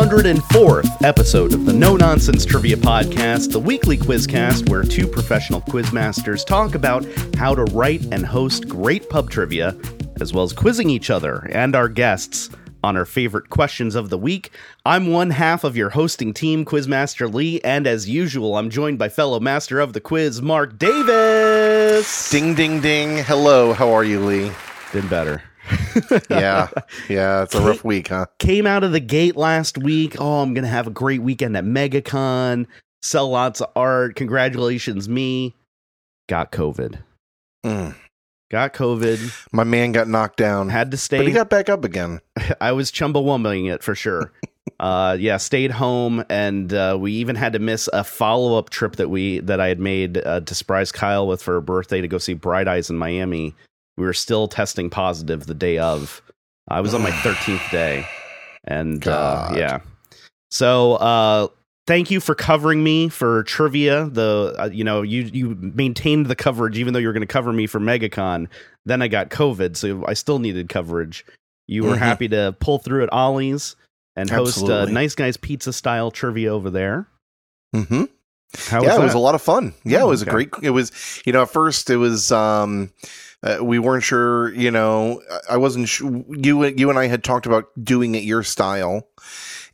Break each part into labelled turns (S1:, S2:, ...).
S1: 204th episode of the No Nonsense Trivia Podcast, the weekly quizcast where two professional quizmasters talk about how to write and host great pub trivia, as well as quizzing each other and our guests on our favorite questions of the week. I'm one half of your hosting team, Quizmaster Lee, and as usual, I'm joined by fellow master of the quiz, Mark Davis.
S2: Ding, ding, ding. Hello. How are you, Lee?
S1: Been better.
S2: yeah. Yeah. It's a rough week, huh?
S1: Came out of the gate last week. Oh, I'm going to have a great weekend at MegaCon. Sell lots of art. Congratulations, me. Got COVID.
S2: Mm.
S1: Got COVID.
S2: My man got knocked down.
S1: Had to stay.
S2: But he got back up again.
S1: I was chumbawumbing it for sure. uh, yeah, stayed home, and uh, we even had to miss a follow up trip that we that I had made uh, to surprise Kyle with for her birthday to go see Bright Eyes in Miami. We were still testing positive the day of. I was on my 13th day, and uh, yeah. So uh, thank you for covering me for trivia. The uh, you know you you maintained the coverage even though you were going to cover me for MegaCon. Then I got COVID, so I still needed coverage. You were
S2: Mhm.
S1: happy to pull through at Ollie's and host uh,
S2: Absolutely.
S1: Nice Guys Pizza style trivia over there.
S2: Mm-hmm.
S1: How
S2: yeah,
S1: was
S2: it was a lot of fun. Yeah, it was
S1: okay.
S2: a great. It was, you know, at first it was. um uh, we weren't sure, you know. I- wasn't sure. You, you and I had talked about doing it your style,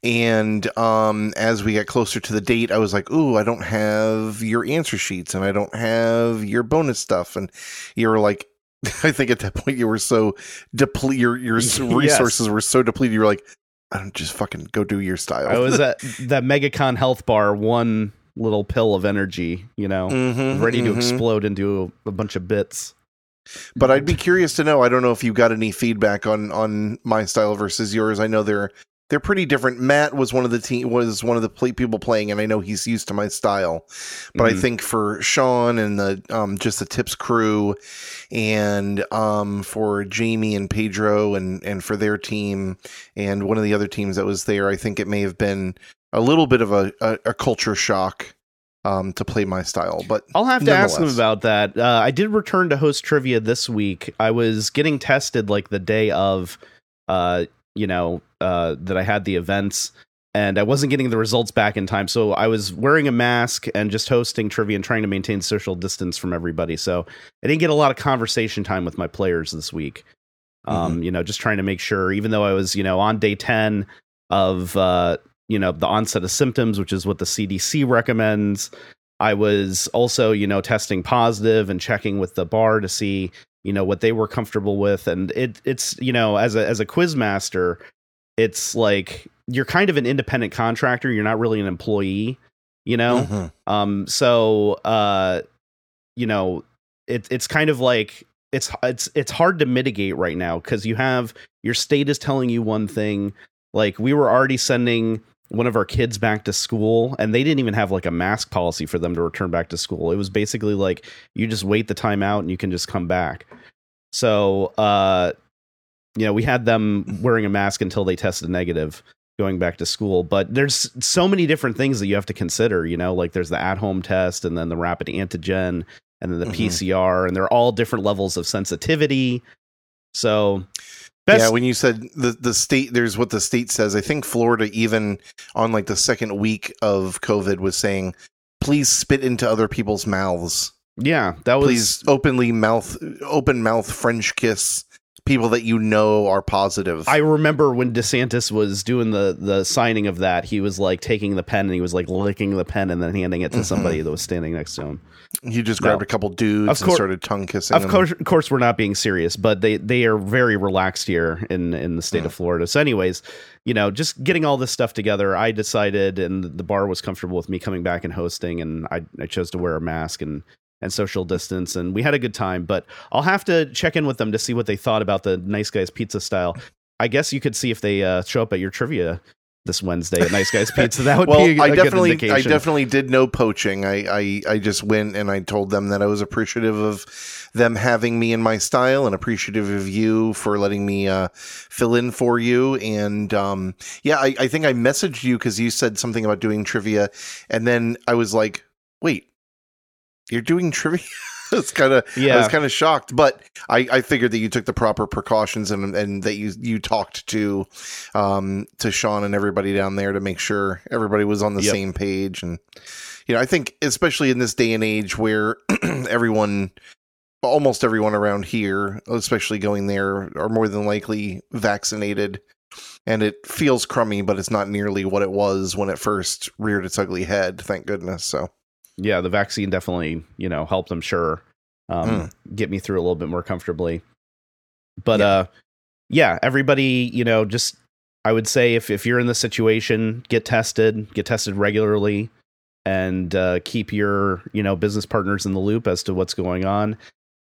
S2: and um, as we got closer to the date, I was like, "Ooh, I don't have your answer sheets, and I don't have your bonus stuff." And you were like, "I think at that point you were so depleted. Your your
S1: Yes.
S2: resources were so depleted. You were like, I don't just fucking go do your style."
S1: I was at that MegaCon health bar, one little pill of energy, you know,
S2: Mhm,
S1: ready to
S2: mhm.
S1: explode into a, a bunch of bits.
S2: But I'd be curious to know. I don't know if you got any feedback on on my style versus yours. I know they're they're pretty different. Matt was one of the team was one of the play, people playing, and I know he's used to my style. But I
S1: Mhm.
S2: think for Sean and the um just the tips crew, and um for Jamie and Pedro and and for their team and one of the other teams that was there, I think it may have been a little bit of a a, a culture shock. Um, to play my style, but
S1: I'll have to ask
S2: them
S1: about that. Uh, I did return to host trivia this week. I was getting tested like the day of, uh, you know, uh, that I had the events, and I wasn't getting the results back in time. So I was wearing a mask and just hosting trivia and trying to maintain social distance from everybody. So I didn't get a lot of conversation time with my players this week. Um, you know, just trying to make sure, even though I was, you know, on day ten of, uh, you know, the onset of symptoms, which is what the CDC recommends. I was also, you know, testing positive and checking with the bar to see, you know, what they were comfortable with. And it it's, you know, as a as a quiz master, it's like you're kind of an independent contractor. You're not really an employee, you know?
S2: Mhm.
S1: Um, so uh, you know, it, it's kind of like it's it's it's hard to mitigate right now because you have your state is telling you one thing. Like we were already sending one of our kids back to school and they didn't even have like a mask policy for them to return back to school. It was basically like you just wait the time out and you can just come back. So uh you know, we had them wearing a mask until they tested negative going back to school. But there's so many different things that you have to consider, you know, like there's the at home test and then the rapid antigen and then the
S2: Mhm.
S1: PCR, and they're all different levels of sensitivity. So,
S2: yeah, when you said the the state, there's what the state says. I think Florida, even on like the second week of COVID, was saying, "Please spit into other people's mouths.
S1: yeah, that was
S2: Please openly mouth, open mouth French kiss people that you know are positive."
S1: I remember when DeSantis was doing the the signing of that, he was like taking the pen and he was like licking the pen and then handing it to
S2: Mhm.
S1: somebody that was standing next to him.
S2: he just
S1: No.
S2: grabbed a couple dudes
S1: Of
S2: and started tongue kissing.
S1: Of
S2: them.
S1: course, of course, we're not being serious, but they they are very relaxed here in in the state of Florida. So, anyways, you know, just getting all this stuff together, I decided, and the bar was comfortable with me coming back and hosting, and I I chose to wear a mask and and social distance, and we had a good time. But I'll have to check in with them to see what they thought about the Nice Guys Pizza style. I guess you could see if they uh, show up at your trivia this Wednesday at Nice Guys Pizza. That would
S2: well,
S1: be a,
S2: I
S1: a
S2: definitely,
S1: good
S2: I
S1: indication.
S2: definitely did no poaching. I, I, I just went and I told them that I was appreciative of them having me in my style and appreciative of you for letting me uh, fill in for you. And um, yeah, I, I think I messaged you because you said something about doing trivia, and then I was like, wait. You're doing trivia. it's kind of
S1: yeah.
S2: I was kind of shocked, but I, I figured that you took the proper precautions and and that you you talked to um to Sean and everybody down there to make sure everybody was on the
S1: Yep.
S2: same page and you know I think especially in this day and age where everyone almost everyone around here especially going there are more than likely vaccinated and it feels crummy but it's not nearly what it was when it first reared its ugly head thank goodness so
S1: yeah, the vaccine definitely, you know, helped, I'm sure, um, get me through a little bit more comfortably. But
S2: Yeah.
S1: uh yeah, everybody, you know, just I would say if if you're in the situation, get tested, get tested regularly and uh keep your, you know, business partners in the loop as to what's going on.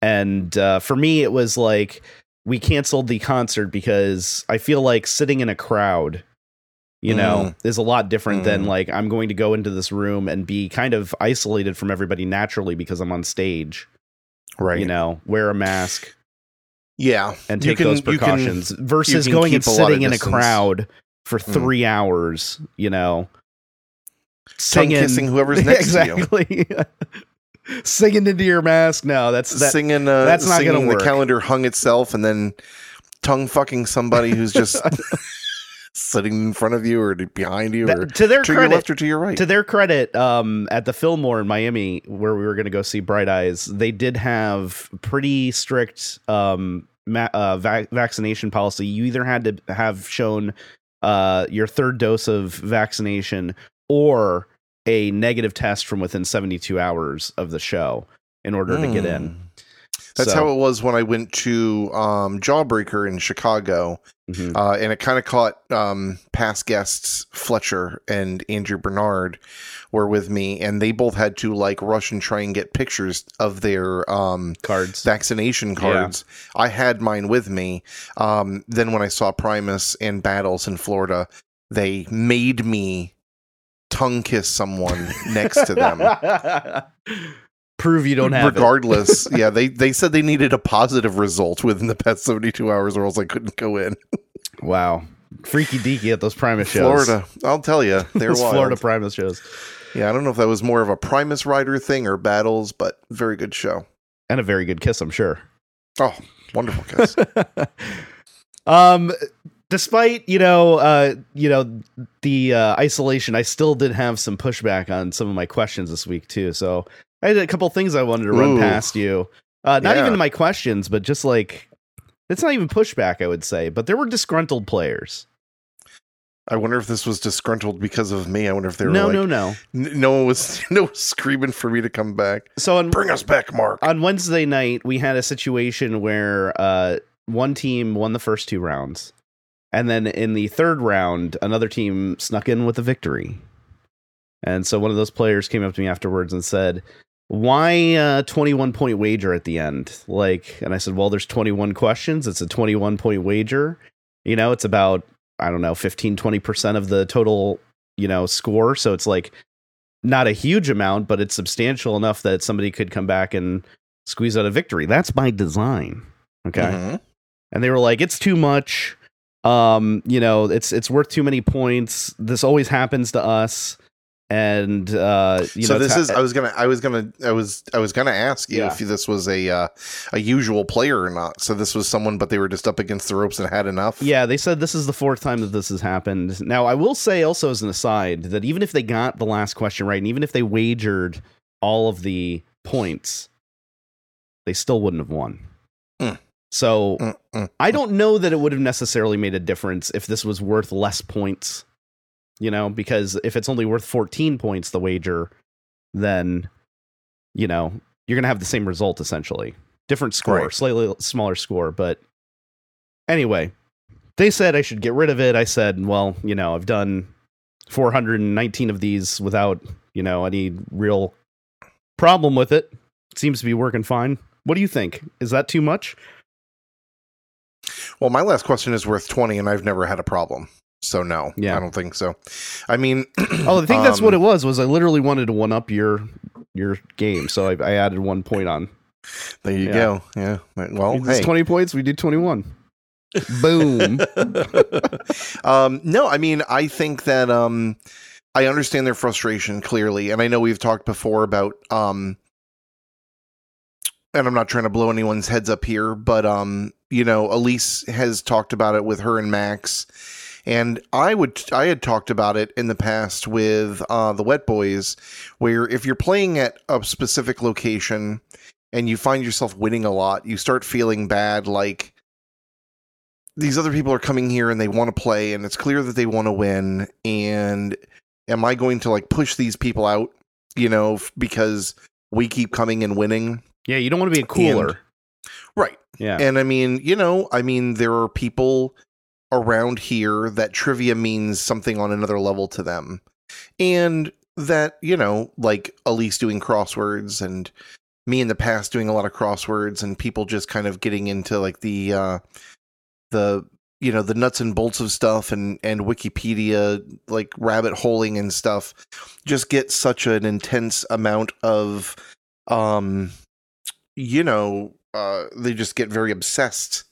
S1: And uh for me it was like we canceled the concert because I feel like sitting in a crowd you know is a lot different than
S2: Mm.
S1: like i'm going to go into this room and be kind of isolated from everybody naturally because i'm on stage
S2: right.
S1: you know wear a mask.
S2: Yeah.
S1: And take
S2: can-
S1: those
S2: you can-
S1: precautions versus going and sitting in a crowd for
S2: Mm.
S1: three hours you know.
S2: Tongue
S1: singing.
S2: kissing whoever's next to you.
S1: Singing into your mask. No that's that
S2: singing uh,
S1: that's not gonna work.
S2: the calendar hung itself and then tongue fucking somebody who's just sitting in front of you or behind you or
S1: to their
S2: to your
S1: credit
S2: left or to your right
S1: to their credit, um, at the Fillmore in Miami, where we were going to go see Bright Eyes, they did have pretty strict um, ma- uh, vac- vaccination policy. You either had to have shown uh, your third dose of vaccination or a negative test from within 72 hours of the show in order to get in.
S2: Hmm. That's
S1: So-
S2: how it was when I went to um, Jawbreaker in Chicago,
S1: Mhm.
S2: uh, and it kind of caught um, past guests Fletcher and Andrew Bernard were with me, and they both had to like rush and try and get pictures of their um,
S1: cards.
S2: vaccination cards. I had mine with me. Um, then when I saw Primus and Battles in Florida, they made me tongue kiss someone next to them.
S1: Prove you don't have it.
S2: Regardless, yeah, they they said they needed a positive result within the past 72 hours or else I couldn't go in.
S1: Wow. Freaky deaky at those Primus shows.
S2: Florida, I'll tell you, they're
S1: Those
S2: wild.
S1: Florida Primus shows.
S2: Yeah, I don't know if that was more of a Primus Rider thing or Battles, but very good show.
S1: And a very good kiss, I'm sure.
S2: Oh, wonderful kiss.
S1: um despite you know uh you know the uh isolation i still did have some pushback on some of my questions this week too so i had a couple things i wanted to run
S2: Ooh.
S1: past you uh not
S2: Yeah.
S1: even my questions but just like it's not even pushback i would say but there were disgruntled players
S2: I wonder if this was disgruntled because of me. I wonder if they were
S1: no
S2: like,
S1: no no
S2: N- no one was no one was screaming for me to come back.
S1: so on
S2: Bring us back, Mark.
S1: on Wednesday night, we had a situation where uh, one team won the first two rounds, and then in the third round, another team snuck in with a victory. And so one of those players came up to me afterwards and said, "Why a 21 point wager at the end?" Like, and I said, "Well, there's 21 questions. It's a 21 point wager. You know, it's about I don't know, 15 20% of the total, you know, score, so it's like not a huge amount, but it's substantial enough that somebody could come back and squeeze out a victory. That's by design. Okay.
S2: Mhm.
S1: And they were like, it's too much. Um, you know, it's it's worth too many points. This always happens to us. And uh you
S2: so
S1: know,
S2: this is I was gonna I was gonna I was I was gonna ask you
S1: Yeah.
S2: if this was a uh, a usual player or not. So this was someone, but they were just up against the ropes and had enough.
S1: Yeah, they said this is the fourth time that this has happened. Now, I will say also as an aside that even if they got the last question right, and even if they wagered all of the points, they still wouldn't have won.
S2: Mm.
S1: So
S2: Mm, mm.
S1: I don't know that it would have necessarily made a difference if this was worth less points, you know, because if it's only worth 14 points, the wager, then, you know, you're going to have the same result essentially. Different score,
S2: Right.
S1: slightly smaller score. But anyway, they said I should get rid of it. I said, well, you know, I've done 419 of these without, you know, any real problem with it. Seems to be working fine. What do you think? Is that too much?
S2: Well, my last question is worth twenty, and I've never had a problem. So no,
S1: Yeah.
S2: I don't think so. I mean,
S1: Oh, I think that's what it
S2: um,
S1: was. Was I literally wanted to one up your your game, so I, I added one point on.
S2: There you
S1: Yeah.
S2: go. Yeah. Well,
S1: It's
S2: hey.
S1: twenty points. We do twenty one. Boom.
S2: um, no, I mean, I think that um, I understand their frustration clearly, and I know we've talked before about um, and I'm not trying to blow anyone's heads up here, but um, you know, Elise has talked about it with her and Max, and I would I had talked about it in the past with uh, the Wet Boys, where if you're playing at a specific location and you find yourself winning a lot, you start feeling bad, like these other people are coming here and they want to play, and it's clear that they want to win, and am I going to like push these people out, you know, because we keep coming and winning?
S1: Yeah, you don't want to be a cooler.
S2: And, right.
S1: Yeah.
S2: And I mean, you know, I mean, there are people around here that trivia means something on another level to them. And that, you know, like Elise doing crosswords and me in the past doing a lot of crosswords and people just kind of getting into like the uh the you know the nuts and bolts of stuff and and wikipedia like rabbit holing and stuff just get such an intense amount of um you know uh they just get very obsessed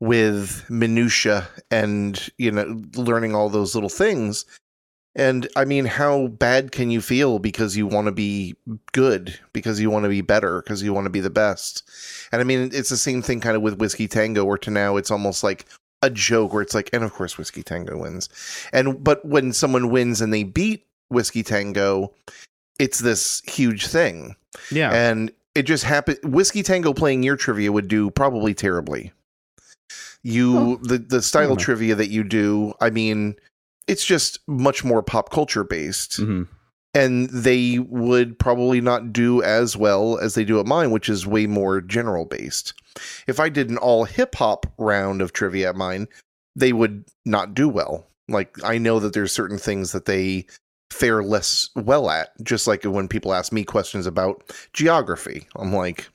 S2: with minutia and you know learning all those little things. And i mean how bad can you feel because you want to be good because you want to be better because you want to be the best? And i mean it's the same thing kind of with whiskey tango where to now it's almost like a joke where it's like and of course whiskey tango wins. And but when someone wins and they beat whiskey tango it's this huge thing.
S1: Yeah.
S2: and it just happened whiskey tango playing your trivia would do probably terribly you
S1: Oh.
S2: the the style
S1: Mhm.
S2: trivia that you do i mean it's just much more pop culture based.
S1: Hmm
S2: and they would probably not do as well as they do at mine which is way more general based. If i did an all hip hop round of trivia at mine they would not do well. Like i know that there's certain things that they fare less well at just like when people ask me questions about geography. I'm like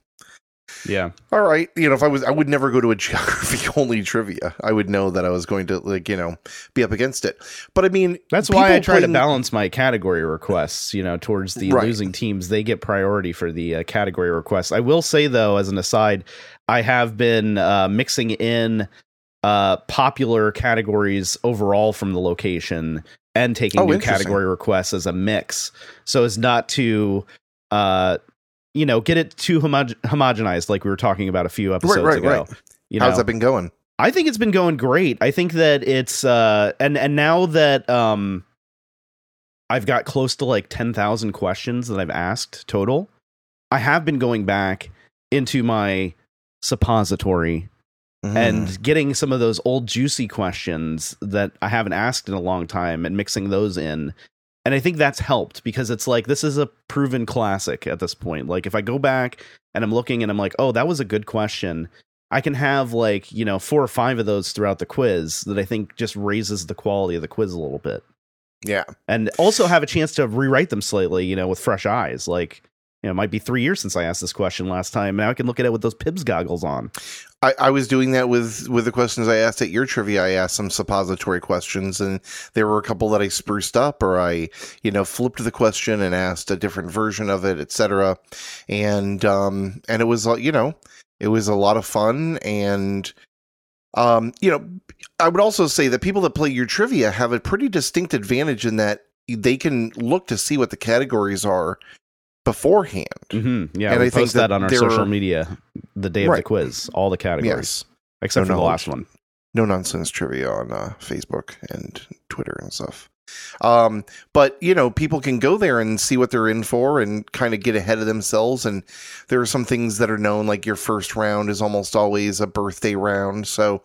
S1: Yeah.
S2: all right you know if i was i would never go to a geography only trivia i would know that i was going to like you know be up against it but i mean
S1: That's why I try to balance my category requests, you know, towards the
S2: Right.
S1: losing teams. They get priority for the uh, category requests. I will say though, as an aside, I have been uh, mixing in uh, popular categories overall from the location and taking
S2: Oh,
S1: new category requests as a mix, so as not to, uh, you know, get it too homo- homogenized, like we were talking about a few episodes
S2: right,
S1: ago.
S2: right.
S1: You know,
S2: how's that been going
S1: I think it's been going great. I think that it's uh and and now that um I've got close to like 10,000 questions that I've asked total, I have been going back into my suppository
S2: Mm.
S1: and getting some of those old juicy questions that I haven't asked in a long time and mixing those in. And I think that's helped because it's like this is a proven classic at this point. Like if I go back and I'm looking and I'm like, "Oh, that was a good question." I can have like, you know, four or five of those throughout the quiz that I think just raises the quality of the quiz a little bit.
S2: yeah
S1: And also have a chance to rewrite them slightly, you know, with fresh eyes. Like, you know, it might be three years since I asked this question last time. Now I can look at it with those Pibs goggles on.
S2: I, I was doing that with with the questions I asked at your trivia. I asked some suppository questions, and there were a couple that I spruced up, or I, you know, flipped the question and asked a different version of it, etc. And um, and it was, you know, it was a lot of fun, and um, you know, I would also say that people that play your trivia have a pretty distinct advantage in that they can look to see what the categories are beforehand.
S1: Mm-hmm. Yeah,
S2: And
S1: we
S2: I think
S1: post that,
S2: that
S1: on our social
S2: are-
S1: media the day of the quiz, all the categories
S2: Yes.
S1: except
S2: No
S1: for the last one.
S2: no nonsense trivia on uh, Facebook and Twitter and stuff. Um, but you know, people can go there and see what they're in for and kind of get ahead of themselves. And there are some things that are known, like your first round is almost always a birthday round, so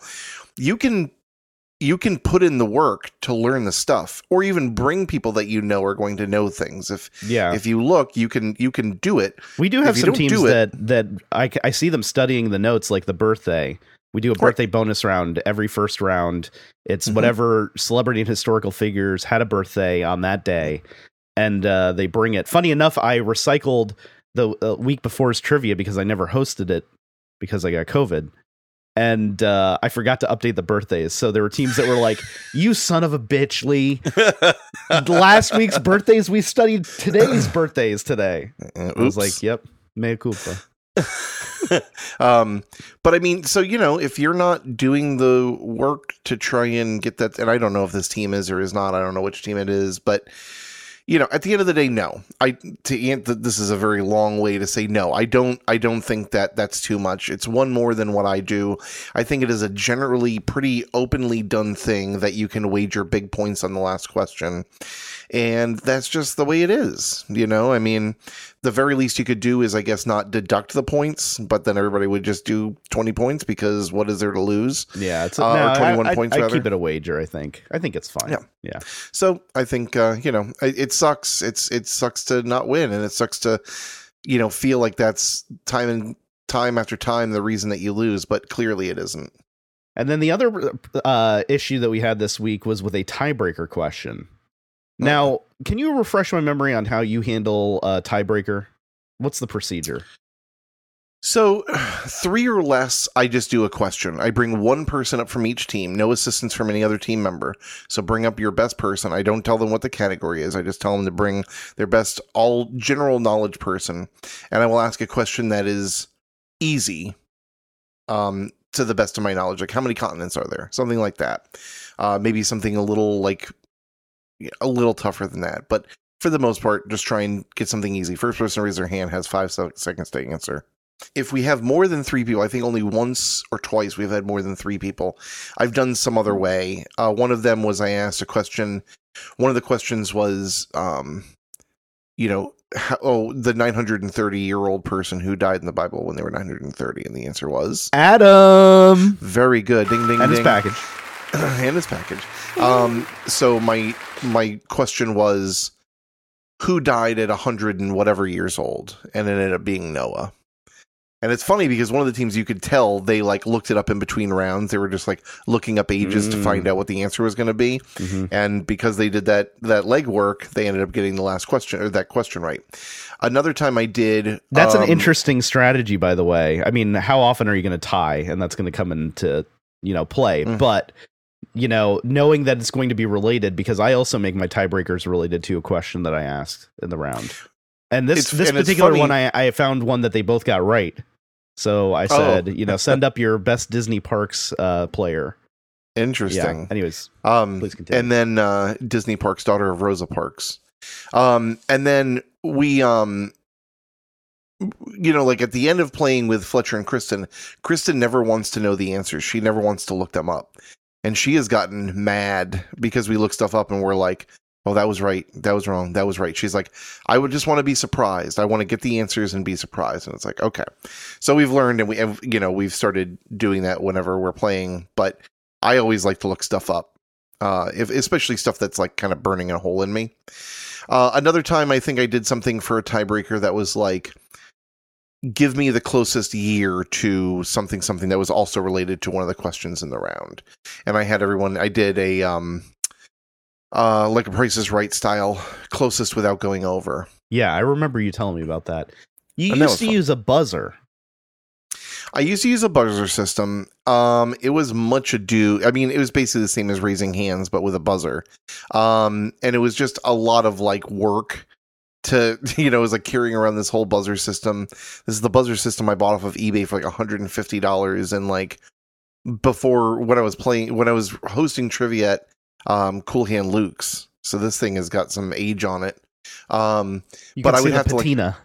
S2: you can you can put in the work to learn the stuff, or even bring people that you know are going to know things. If
S1: Yeah,
S2: if you look, you can you can do it.
S1: we do have some teams
S2: do it-
S1: that that I, I see them studying the notes, like the birthday. We do a
S2: Right.
S1: birthday bonus round every first round. It's
S2: Mhm.
S1: whatever celebrity and historical figures had a birthday on that day, and uh, they bring it. Funny enough, I recycled the uh, week before's trivia because I never hosted it because I got COVID. And uh, I forgot to update the birthdays. So there were teams that were like, You son of a bitch, Lee. Last week's birthdays, we studied today's birthdays today. I was like, Yep, mea culpa.
S2: um, but I mean, so you know, if you're not doing the work to try and get that, and I don't know if this team is or is not, I don't know which team it is, but you know, at the end of the day, no. I to this is a very long way to say no. I don't. I don't think that that's too much. It's one more than what I do. I think it is a generally pretty openly done thing that you can wager big points on the last question, and that's just the way it is. You know, I mean, the very least you could do is, I guess, not deduct the points, but then everybody would just do twenty points because what is there to lose?
S1: Yeah, it's
S2: Uh,
S1: no,
S2: 21
S1: I, I,
S2: points,
S1: I
S2: rather.
S1: keep it a wager. I think. I think it's fine.
S2: Yeah.
S1: yeah.
S2: So I think uh, you know it, it sucks. It's it sucks to not win, and it sucks to you know feel like that's time and time after time the reason that you lose, but clearly it isn't.
S1: And then the other uh, issue that we had this week was with a tiebreaker question. Now, can you refresh my memory on how you handle uh, tiebreaker? What's the procedure?
S2: So three or less, I just do a question. I bring one person up from each team, no assistance from any other team member. So bring up your best person. I don't tell them what the category is. I just tell them to bring their best all general knowledge person, and I will ask a question that is easy. Um, to the best of my knowledge, like how many continents are there? Something like that. Uh, maybe something a little like a little tougher than that, but for the most part, just try and get something easy. First person to raise their hand has five seconds to answer. If we have more than three people, I think only once or twice we've had more than three people. I've done some other way. Uh, one of them was I asked a question. One of the questions was, um, you know, how, oh, the 930 year old person who died in the Bible when they were 930, and the answer was
S1: Adam
S2: very good. Ding ding
S1: and his
S2: ding.
S1: package.
S2: and his package. Um, so my my question was, who died at a hundred and whatever years old, and it ended up being Noah. And it's funny because one of the teams you could tell they like looked it up in between rounds. They were just like looking up ages to
S1: Mm.
S2: find out what the answer was going to be.
S1: Mhm.
S2: And because they did that that legwork, they ended up getting the last question or that question right. Another time I did.
S1: That's
S2: um,
S1: an interesting strategy, by the way. I mean, how often are you going to tie, and that's going to come into you know play?
S2: Mhm.
S1: But you know, knowing that it's going to be related, because I also make my tiebreakers related to a question that I asked in the round. And this
S2: It's-
S1: this
S2: and
S1: particular one, I I found one that they both got right. So I said, you know, send up your best Disney parks uh, player.
S2: Interesting.
S1: Yeah. Anyways,
S2: Um,
S1: Please continue.
S2: and then uh, Disney Parks, daughter of Rosa Parks. Um, and then we, um, you know, like at the end of playing with Fletcher and Kristen, Kristen never wants to know the answers. She never wants to look them up. And she has gotten mad because we look stuff up and we're like, oh, that was right. That was wrong. That was right. She's like, I would just want to be surprised. I want to get the answers and be surprised. And it's like, okay. So we've learned and we have, you know, we've started doing that whenever we're playing. But I always like to look stuff up uh, if, especially stuff that's like kind of burning a hole in me. Uh, another time, I think I did something for a tiebreaker that was like, give me the closest year to something something that was also related to one of the questions in the round, and I had everyone. I did a um, uh, like a Price is Right style, closest without going over.
S1: yeah, I remember you telling me about that. You
S2: And
S1: used
S2: was
S1: to
S2: fun.
S1: use a buzzer.
S2: I used to use a buzzer system. Um, it was much ado. I mean, it was basically the same as raising hands, but with a buzzer. Um, and it was just a lot of like work to, you know, it was like carrying around this whole buzzer system. This is the buzzer system I bought off of eBay for like $150. And like before when I was playing, when I was hosting trivia at um, Cool Hand Luke's. So this thing has got some age on it. Um, But I would have to, like,
S1: patina.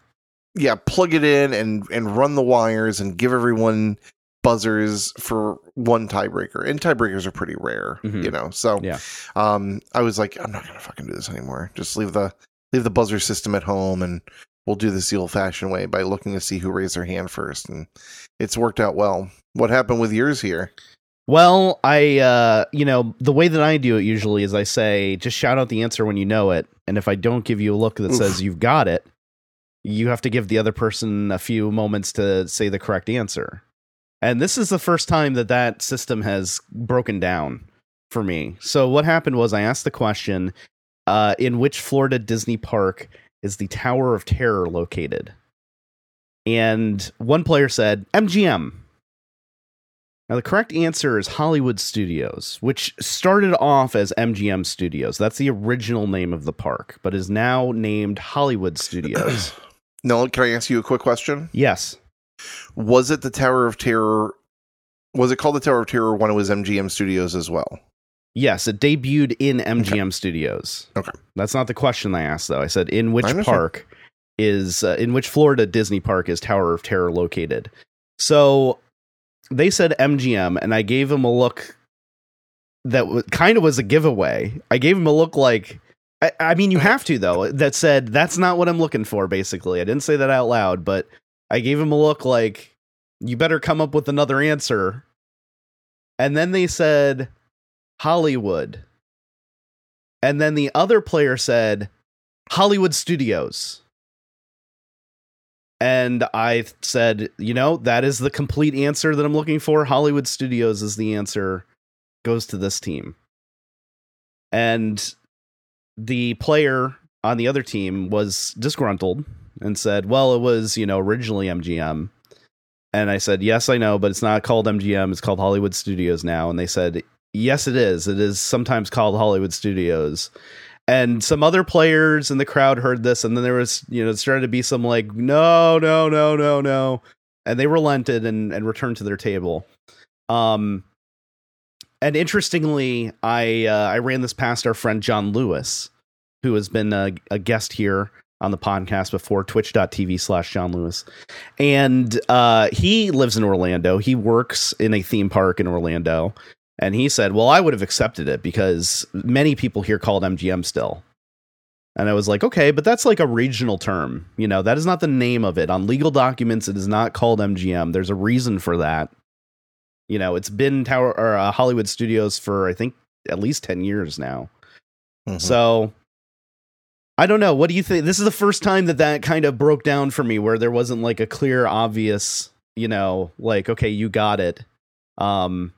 S2: yeah, plug it in and and run the wires and give everyone buzzers for one tiebreaker. And tiebreakers are pretty rare,
S1: Mhm.
S2: you know. So
S1: Yeah.
S2: um I was like, I'm not gonna fucking do this anymore. Just leave the leave the buzzer system at home and we'll do this the old fashioned way by looking to see who raised their hand first. And it's worked out well. What happened with yours here?
S1: Well, I, uh, you know, the way that I do it usually is I say, just shout out the answer when you know it. And if I don't give you a look that
S2: Oof.
S1: says you've got it, you have to give the other person a few moments to say the correct answer. And this is the first time that that system has broken down for me. So what happened was I asked the question, uh, in which Florida Disney park is the Tower of Terror located? And one player said MGM. Now, the correct answer is Hollywood Studios, which started off as MGM Studios. That's the original name of the park, but is now named Hollywood Studios.
S2: No, can I ask you a quick question?
S1: yes.
S2: Was it the Tower of Terror? Was it called the Tower of Terror when it was MGM Studios as well?
S1: Yes, it debuted in MGM Studios.
S2: Okay.
S1: That's not the question I asked though. I said in which park is uh, in which Florida Disney park is Tower of Terror located? So they said MGM and I gave him a look that w- kind of was a giveaway. I gave him a look like I, I mean you have to though that said that's not what I'm looking for basically. I didn't say that out loud, but I gave him a look like you better come up with another answer. And then they said Hollywood. And then the other player said Hollywood Studios. And I said, you know, that is the complete answer that I'm looking for. Hollywood Studios is the answer, goes to this team. And the player on the other team was disgruntled and said, well, it was, you know, originally MGM. And I said, yes, I know, but it's not called MGM. It's called Hollywood Studios now. And they said, yes, it is. It is sometimes called Hollywood Studios. And some other players in the crowd heard this, and then there was, you know, it started to be some like, no, no, no, no, no. And they relented and, and returned to their table. Um, and interestingly, I uh, I ran this past our friend John Lewis, who has been a, a guest here on the podcast before, twitch.tv slash John Lewis. And uh, he lives in Orlando. He works in a theme park in Orlando. And he said, Well, I would have accepted it because many people here called MGM still. And I was like, okay, but that's like a regional term. You know, that is not the name of it. On legal documents, it is not called MGM. There's a reason for that. You know, it's been Tower or uh, Hollywood Studios for I think at least 10 years now.
S2: Mhm.
S1: So I don't know. What do you think? This is the first time that that kind of broke down for me where there wasn't like a clear obvious, you know, like okay, you got it. Um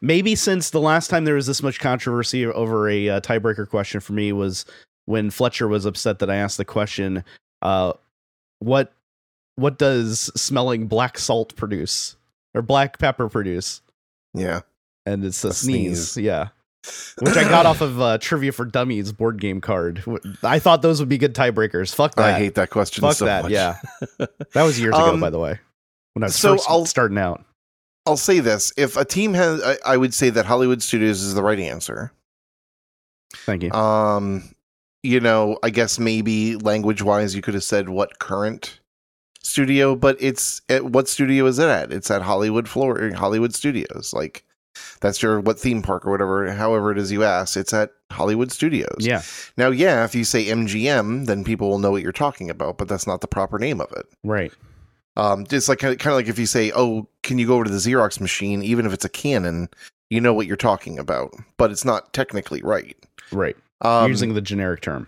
S1: maybe since the last time there was this much controversy over a uh, tiebreaker question for me was when Fletcher was upset that I asked the question uh what what does smelling black salt produce or black pepper produce?
S2: yeah.
S1: And it's a,
S2: A
S1: sneeze.
S2: sneeze.
S1: Yeah which I got off of uh, Trivia for Dummies board game card. I thought those would be good tiebreakers. Fuck that.
S2: I hate that question
S1: Fuck
S2: so
S1: that.
S2: much.
S1: Yeah, that was years ago,
S2: Um,
S1: by the way, when I was
S2: so
S1: 1st
S2: I'll-
S1: starting out.
S2: I'll say this: if a team has, I, I would say that Hollywood Studios is the right answer.
S1: Thank you.
S2: Um, you know, I guess maybe language wise, you could have said what current studio, but it's at what studio is it at? It's at Hollywood Florida, Hollywood Studios. Like that's your what theme park or whatever, however it is you ask. It's at Hollywood Studios.
S1: yeah,
S2: Now, yeah, if you say MGM, then people will know what you're talking about, but that's not the proper name of it.
S1: right.
S2: Um, just like kind of like if you say, "Oh, can you go over to the Xerox machine?" Even if it's a Canon, you know what you're talking about, but it's not technically right.
S1: Right.
S2: Um,
S1: Using the generic term.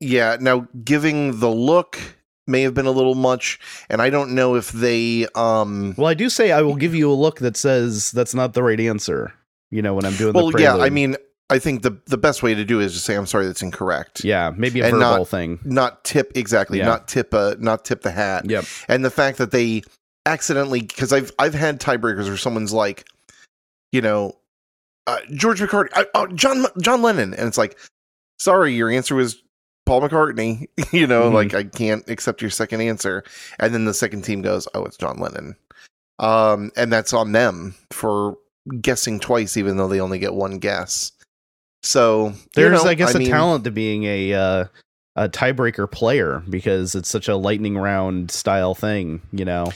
S2: yeah. Now, giving the look may have been a little much, and I don't know if they. Um,
S1: Well, I do say I will give you a look that says that's not the right answer. You know, when I'm doing
S2: well, yeah. I mean, I think the the best way to do it is to say, "I'm sorry, that's incorrect."
S1: yeah, maybe a
S2: And
S1: verbal
S2: not-
S1: thing.
S2: Not tip exactly.
S1: Yeah.
S2: Not tip. Uh, not tip the hat.
S1: Yep.
S2: and the fact that they accidentally because I've I've had tiebreakers where someone's like, you know, uh, George McCartney, uh, oh, John John Lennon, and it's like, sorry, your answer was Paul McCartney. you know,
S1: Mhm.
S2: like I can't accept your second answer, and then the second team goes, oh, it's John Lennon, um, and that's on them for guessing twice, even though they only get one guess. So you
S1: There's,
S2: know,
S1: I guess, a
S2: mean,
S1: talent to being a uh, a tiebreaker player because it's such a lightning round style thing. You know.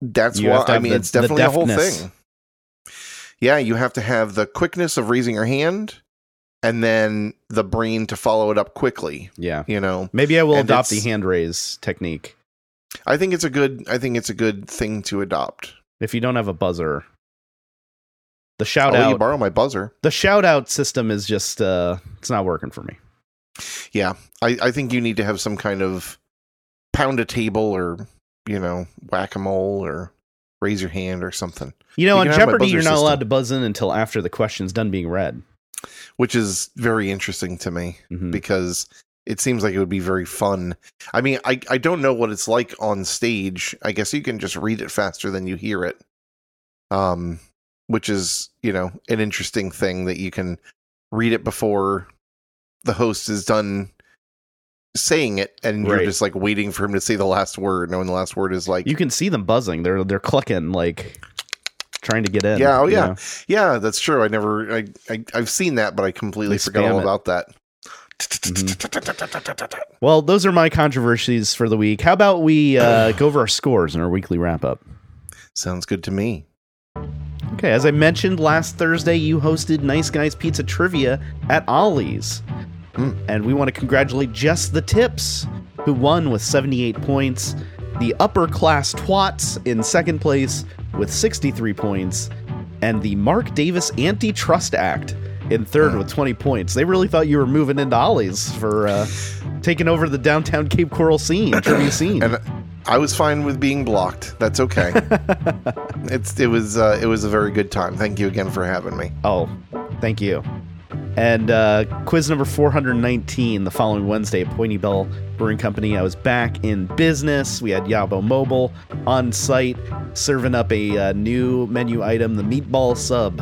S2: That's why I mean
S1: the-
S2: it's definitely a whole thing. Yeah, you have to have the quickness of raising your hand and then the brain to follow it up quickly,
S1: Yeah.
S2: you know.
S1: Maybe I will
S2: And
S1: adopt the hand raise technique.
S2: I think it's a good I think it's a good thing to adopt.
S1: If you don't have a buzzer, the shout
S2: I'll let you
S1: out,
S2: borrow my buzzer.
S1: the shout out system is just uh, it's not working for me.
S2: Yeah. I, I think you need to have some kind of pound a table or, you know, whack a mole or raise your hand or something.
S1: You know,
S2: You
S1: on
S2: can have my
S1: Jeopardy, you're not
S2: system.
S1: allowed to buzz in until after the question's done being read.
S2: Which is very interesting to me.
S1: Mhm.
S2: because it seems like it would be very fun. I mean, I, I don't know what it's like on stage. I guess you can just read it faster than you hear it. Um, which is, you know, an interesting thing that you can read it before the host is done saying it and you're just like waiting for him to say the last word. Knowing the last word is like
S1: You can see them buzzing. They're they're clucking like trying to get in.
S2: Yeah, oh yeah.
S1: know?
S2: Yeah, that's true. I never I, I I've seen that, but I completely
S1: They
S2: forgot all
S1: it.
S2: about that.
S1: Well, those are my controversies for the week. How about we uh, go over our scores in our weekly wrap up?
S2: Sounds good to me.
S1: Okay, as I mentioned last Thursday, you hosted Nice Guys Pizza Trivia at Ollie's.
S2: Hmm.
S1: And we want to congratulate Just the Tips, who won with 78 points, the Upper Class Twats in second place with 63 points, and the Mark Davis Antitrust Act in third
S2: Hmm.
S1: with 20 points. They really thought you were moving into Ollie's for uh, taking over the downtown Cape Coral scene, trivia scene.
S2: And I was fine with being blocked. That's okay. it's it was uh, it was a very good time. Thank you again for having me.
S1: Oh, thank you. And uh, quiz number 419 the following Wednesday at Point Ybel Brewing Company. I was back in business. We had Yabo Mobile on site serving up a uh, new menu item, the meatball sub.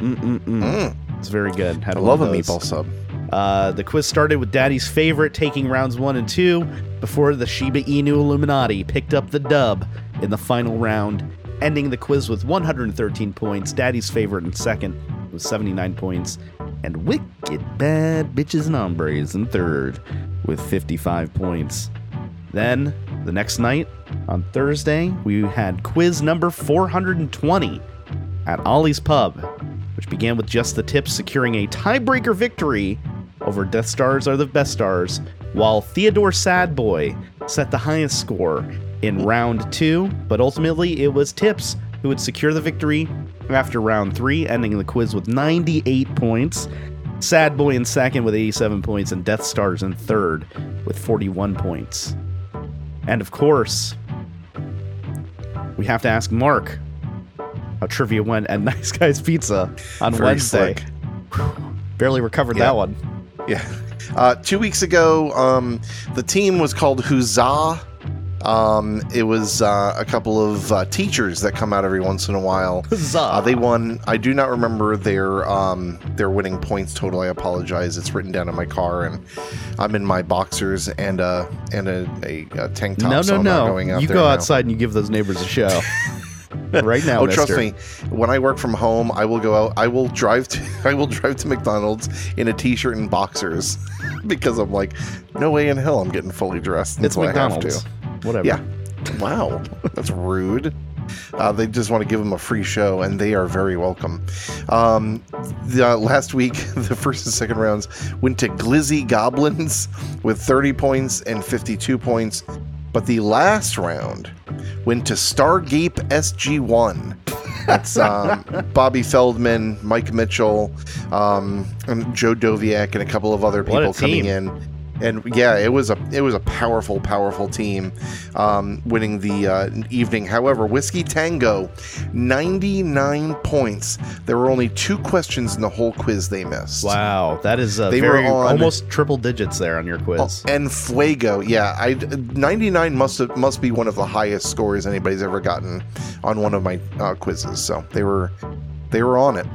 S1: Mm-mm-mm.
S2: Mm,
S1: It's very good. Had
S2: I love a meatball sub.
S1: Uh, the quiz started with Daddy's favorite taking rounds one and two before the Shiba Inu Illuminati picked up the dub in the final round, ending the quiz with 113 points. Daddy's favorite in second with 79 points, and Wicked Bad Bitches and Hombres in third with 55 points. Then, the next night, on Thursday, we had quiz number 420 at Ollie's Pub, which began with just the tips securing a tiebreaker victory over Death Stars Are the Best Stars, while Theodore Sadboy set the highest score in round two, but ultimately it was Tips who would secure the victory after round three, ending the quiz with 98 points. Sad Boy in second with 87 points, and Death Stars in third with 41 points. And of course, we have to ask Mark how trivia went at Nice Guys Pizza on
S2: Very
S1: Wednesday. Barely recovered
S2: Yeah.
S1: that one.
S2: Yeah. Uh, two weeks ago, um, the team was called Huzzah. Um, it was uh, a couple of uh, teachers that come out every once in a while. Uh, they won. I do not remember their um, their winning points total. I apologize. It's written down in my car, and I'm in my boxers and a and a, a, a tank top.
S1: no,
S2: so
S1: no, no.
S2: going out
S1: You
S2: there
S1: go
S2: now.
S1: outside and you give those neighbors a show. right now,
S2: Oh, trust me. When I work from home, I will go out. I will drive to. I will drive to McDonald's in a t-shirt and boxers because I'm like, no way in hell I'm getting fully dressed
S1: It's
S2: until I have
S1: McDonald's.
S2: to.
S1: Whatever.
S2: Yeah. Wow, that's rude. Uh, they just want to give them a free show, and they are very welcome. Um, the, uh, last week, the first and second rounds went to Glizzy Goblins with 30 points and 52 points, but the last round went to Stargape SG1. That's um, Bobby Feldman, Mike Mitchell, um, and Joe Doviak, and a couple of other people coming in and yeah, it was a it was a powerful, powerful team um, winning the uh, evening. However, Whiskey Tango, ninety nine points. There were only two questions in the whole quiz they missed.
S1: Wow, that is uh,
S2: They were on-
S1: almost triple digits there on your
S2: Oh,
S1: quiz.
S2: and Fuego, yeah, I ninety nine must have, must be one of the highest scores anybody's ever gotten on one of my uh, quizzes. So they were they were on it.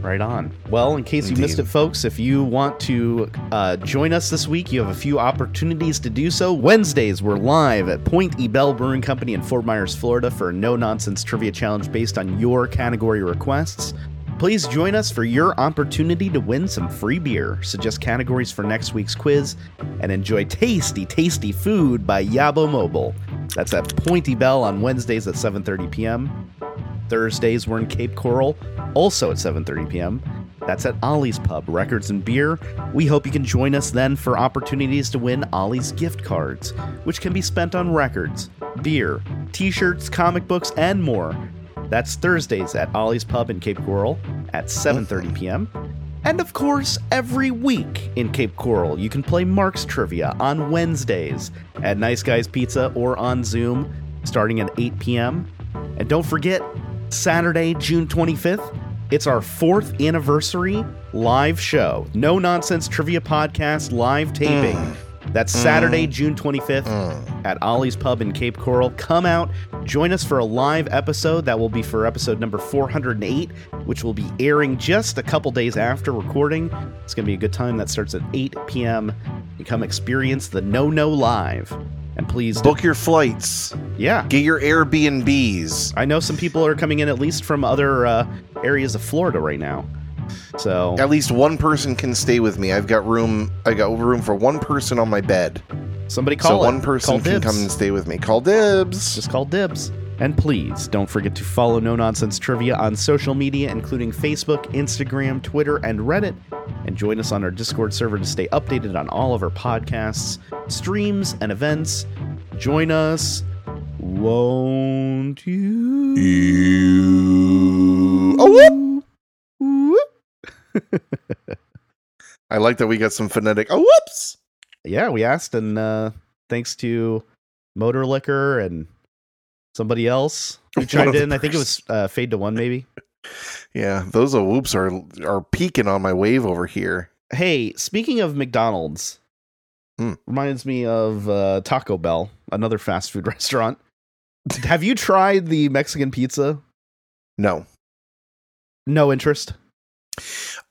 S1: Right on. Well, in case you missed it, folks, if you want to uh, join us this week, you have a few opportunities to do so. Wednesdays, we're live at Point E Bell Brewing Company in Fort Myers, Florida for a no nonsense trivia challenge based on your category requests. Please join us for your opportunity to win some free beer. Suggest categories for next week's quiz and enjoy tasty, tasty food by Yabo Mobile. That's at Point Ybel on Wednesdays at 7:30 p.m. Thursdays we're in Cape Coral, also at 7:30 p.m. That's at Ollie's Pub, Records and Beer. We hope you can join us then for opportunities to win Ollie's gift cards, which can be spent on records, beer, t-shirts, comic books, and more. That's Thursdays at Ollie's Pub in Cape Coral at 7:30 mm-hmm. p.m. And of course, every week in Cape Coral, you can play Mark's Trivia on Wednesdays at Nice Guys Pizza or on Zoom starting at 8 p.m. And don't forget, Saturday, June 25th, it's our fourth anniversary live show. No nonsense trivia podcast live taping. Mm. That's Saturday, mm. June 25th mm. at Ollie's Pub in Cape Coral. Come out, join us for a live episode. That will be for episode number 408, which will be airing just a couple days after recording. It's going to be a good time. That starts at 8 p.m. You come experience the No No Live. And please,
S2: Book your flights.
S1: yeah.
S2: Get your Airbnbs.
S1: I know some people are coming in at least from other uh, areas of Florida right now. So
S2: At least one person can stay with me. I've got room. I got room for one person on my bed.
S1: somebody call
S2: so
S1: it.
S2: one person
S1: Call
S2: can
S1: dibs.
S2: come and stay with me. Call dibs.
S1: Just call dibs. And please don't forget to follow No Nonsense Trivia on social media, including Facebook, Instagram, Twitter, and Reddit. And join us on our Discord server to stay updated on all of our podcasts, streams, and events. Join us, won't you?
S2: You. Oh, whoop. I like that we got some phonetic. Oh, whoops.
S1: Yeah, we asked, and uh, thanks to Motor Liquor and somebody else who chimed in. I think it was uh, Fade to One, maybe.
S2: Yeah, those oh whoops are are peaking on my wave over here.
S1: Hey, speaking of McDonald's,
S2: Hmm.
S1: reminds me of uh, Taco Bell, another fast food restaurant. Have you tried the Mexican pizza?
S2: No.
S1: No interest.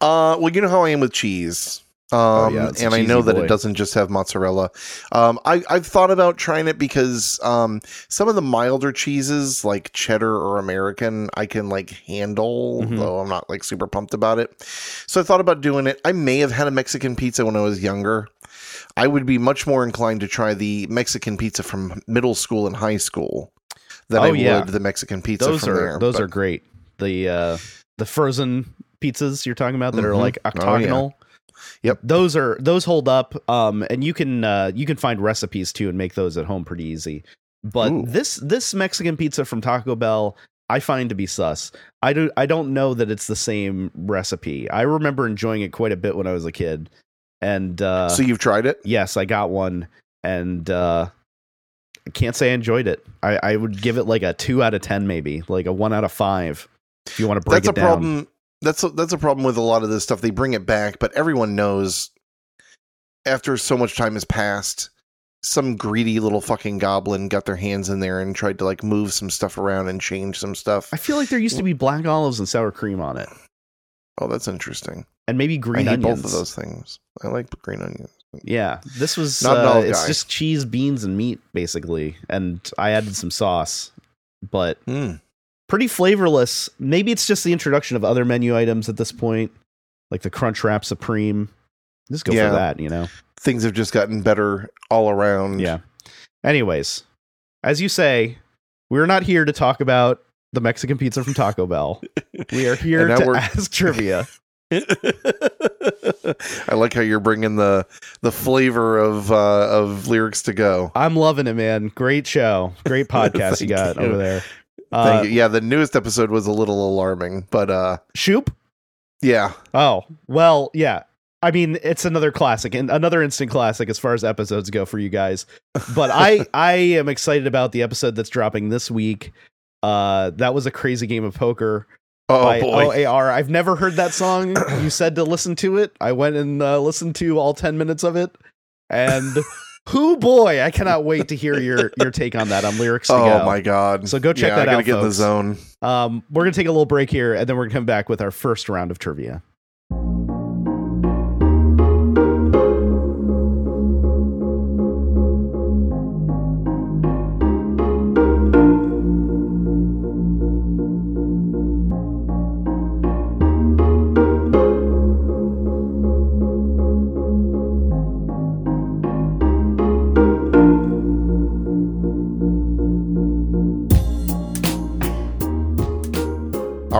S2: Uh, well, you know how I am with cheese. Um,
S1: Oh, yeah,
S2: and I know that
S1: boy.
S2: it doesn't just have mozzarella. Um, I, I've thought about trying it because um, some of the milder cheeses, like cheddar or American, I can like handle,
S1: Mhm.
S2: though I'm not like super pumped about it. So I thought about doing it. I may have had a Mexican pizza when I was younger. I would be much more inclined to try the Mexican pizza from middle school and high school than I
S1: Oh, yeah.
S2: would the Mexican pizza
S1: those
S2: from
S1: are
S2: there.
S1: those
S2: But-
S1: are great. The uh, the frozen pizzas you're talking about that are
S2: Mhm.
S1: like
S2: Oh, yeah. Yep.
S1: Those are those hold up. Um, and you can uh, you can find recipes too and make those at home pretty easy. But
S2: Ooh.
S1: this this Mexican pizza from Taco Bell, I find to be sus. I do I don't know that it's the same recipe. I remember enjoying it quite a bit when I was a kid, and uh,
S2: so you've tried it?
S1: yes, I got one, and uh, I can't say I enjoyed it. I, I would give it like a two out of ten, maybe like a one out of five. If you want to break
S2: that's a
S1: down.
S2: problem that's a, that's a problem with a lot of this stuff. They bring it back but everyone knows after so much time has passed some greedy little fucking goblin got their hands in there and tried to like move some stuff around and change some stuff.
S1: I feel like there used to be black olives and sour cream on it,
S2: oh that's interesting.
S1: And maybe green
S2: i
S1: onions.
S2: both of those things. I like green onions.
S1: Yeah, this was
S2: Not
S1: uh, it's
S2: guy.
S1: just cheese, beans, and meat basically, and I added some sauce, but
S2: Hmm.
S1: Pretty flavorless. Maybe it's just the introduction of other menu items at this point, like the Crunch Wrap Supreme. Just go
S2: Yeah.
S1: for that, you know.
S2: things have just gotten better all around
S1: Yeah. Anyways, as you say, we're not here to talk about the Mexican pizza from Taco Bell. We are here to
S2: we're-
S1: ask trivia.
S2: I like how you're bringing the the flavor of uh, of lyrics to go.
S1: I'm loving it, man. Great show. Great podcast you got
S2: you.
S1: over there. Uh,
S2: Thank you. Yeah, the newest episode was a little alarming, but uh,
S1: Shoop?
S2: yeah,
S1: Oh, well, yeah. I mean, it's another classic and another instant classic as far as episodes go for you guys. But I I am excited about the episode that's dropping this week. Uh that was a crazy game of poker
S2: oh
S1: by
S2: boy,
S1: OAR. I've never heard that song. you said to listen to it. I went and uh, listened to all 10 minutes of it. And who boy, I cannot wait to hear your your take on that on lyrics
S2: oh
S1: go.
S2: my god!
S1: So go check
S2: yeah,
S1: that
S2: I gotta
S1: out,
S2: get in the zone.
S1: Um, we're gonna take a little break here, and then we're gonna come back with our first round of trivia.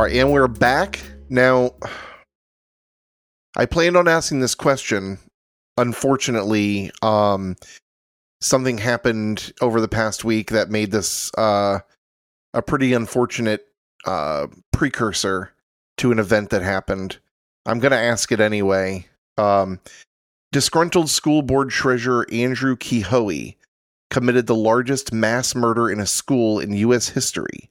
S2: Right, and we're back now. I planned on asking this question. Unfortunately, um, something happened over the past week that made this uh, a pretty unfortunate uh, precursor to an event that happened. I'm going to ask it anyway. Um, disgruntled school board treasurer Andrew Kehoe committed the largest mass murder in a school in U.S. history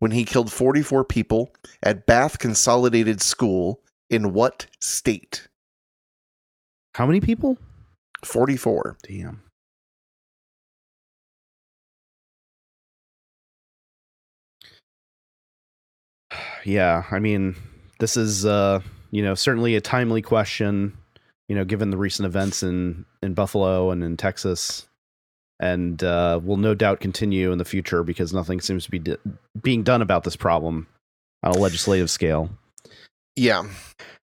S2: when he killed 44 people at Bath Consolidated School in what state?
S1: How many people?
S2: 44.
S1: Damn. Yeah, I mean, this is uh, you know, certainly a timely question, you know, given the recent events in in Buffalo and in Texas. And uh, will no doubt continue in the future because nothing seems to be d- being done about this problem on a legislative scale.
S2: Yeah.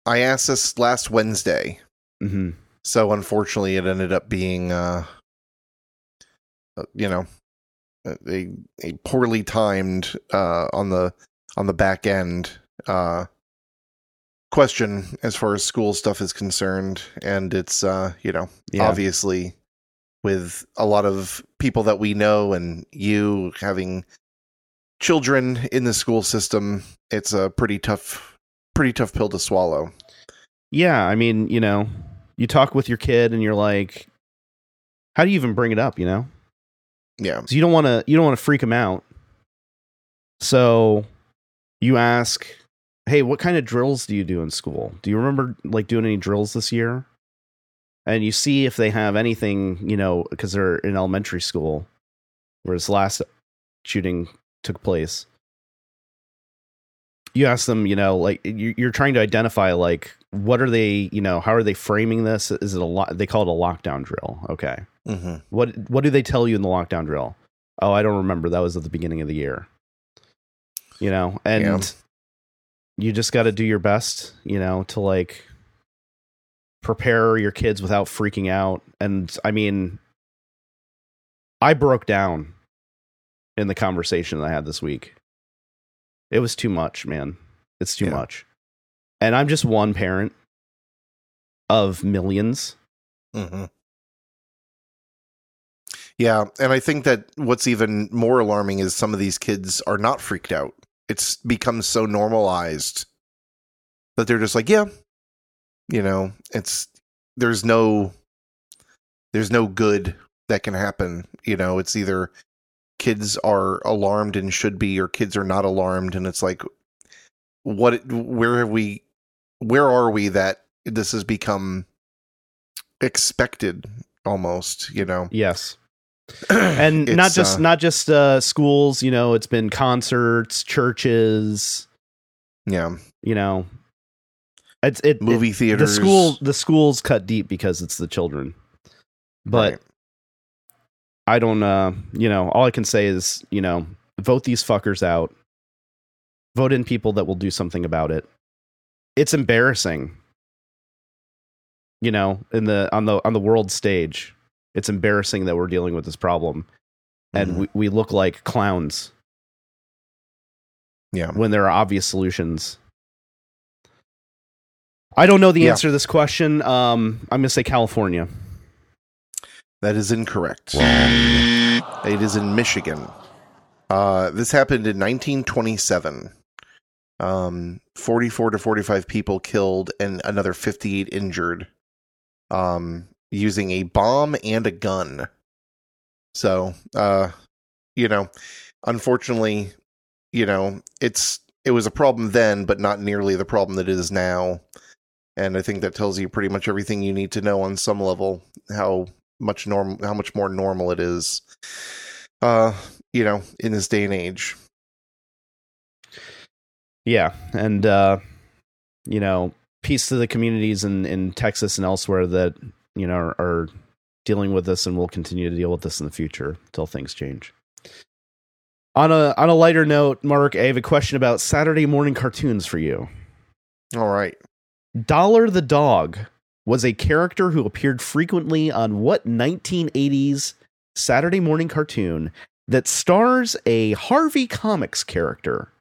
S2: I asked this last Wednesday.
S1: hmm
S2: So unfortunately, it ended up being, uh, uh, you know, a a poorly timed uh, on the on the back end uh, question as far as school stuff is concerned, and it's uh, you know
S1: Yeah.
S2: obviously with a lot of people that we know and you having children in the school system, it's a pretty tough pretty tough pill to swallow.
S1: Yeah, I mean, you know, you talk with your kid and you're like, how do you even bring it up? You know,
S2: Yeah.
S1: 'Cause you don't want to you don't want to freak them out. So you ask, "Hey, what kind of drills do you do in school? Do you remember like doing any drills this year?" And you see if they have anything, you know, because they're in elementary school, where this last shooting took place. You ask them, you know, like you- you're trying to identify, like, what are they, you know, how are they framing this? Is it a lot? They call it a lockdown drill. Okay.
S2: hmm
S1: What what do they tell you in the lockdown drill? Oh, I don't remember. That was at the beginning of the year. You know, and
S2: Yeah.
S1: you just got to do your best, you know, to like prepare your kids without freaking out. And I mean, I broke down in the conversation that I had this week. It was too much, man. It's too
S2: Yeah.
S1: much. And I'm just one parent of millions.
S2: hmm Yeah, and I think that what's even more alarming is some of these kids are not freaked out. It's become so normalized that they're just like, yeah, you know, it's there's no there's no good that can happen. You know, it's either kids are alarmed and should be, or kids are not alarmed, and it's like, what? Where have we? Where are we that this has become expected almost? You know,
S1: Yes. and not just
S2: uh,
S1: not just uh schools you know it's been concerts churches
S2: yeah,
S1: you know it's it
S2: movie theaters.
S1: the school the schools cut deep because it's the children but
S2: Right.
S1: i don't uh you know all i can say is you know vote these fuckers out vote in people that will do something about it it's embarrassing you know in the on the on the world stage it's embarrassing that we're dealing with this problem and
S2: Mhm.
S1: we, we look like clowns
S2: yeah,
S1: when there are obvious solutions. I don't know the
S2: Yeah.
S1: answer to this question. Um, I'm going to say California.
S2: that is incorrect. It is in Michigan. Uh, this happened in 1927. Um, 44 to 45 people killed and another 58 injured. Um, using a bomb and a gun. So, uh, you know, unfortunately, you know, it's it was a problem then, but not nearly the problem that it is now. And I think that tells you pretty much everything you need to know on some level how much norm how much more normal it is. Uh, you know, in this day and age.
S1: Yeah, and uh, you know, peace to the communities in in Texas and elsewhere that you know are, are dealing with this and will continue to deal with this in the future until things change. On a on a lighter note, Mark, I have a question about Saturday morning cartoons for you.
S2: All right.
S1: Dollar the dog was a character who appeared frequently on what 1980s Saturday morning cartoon that stars a Harvey Comics character?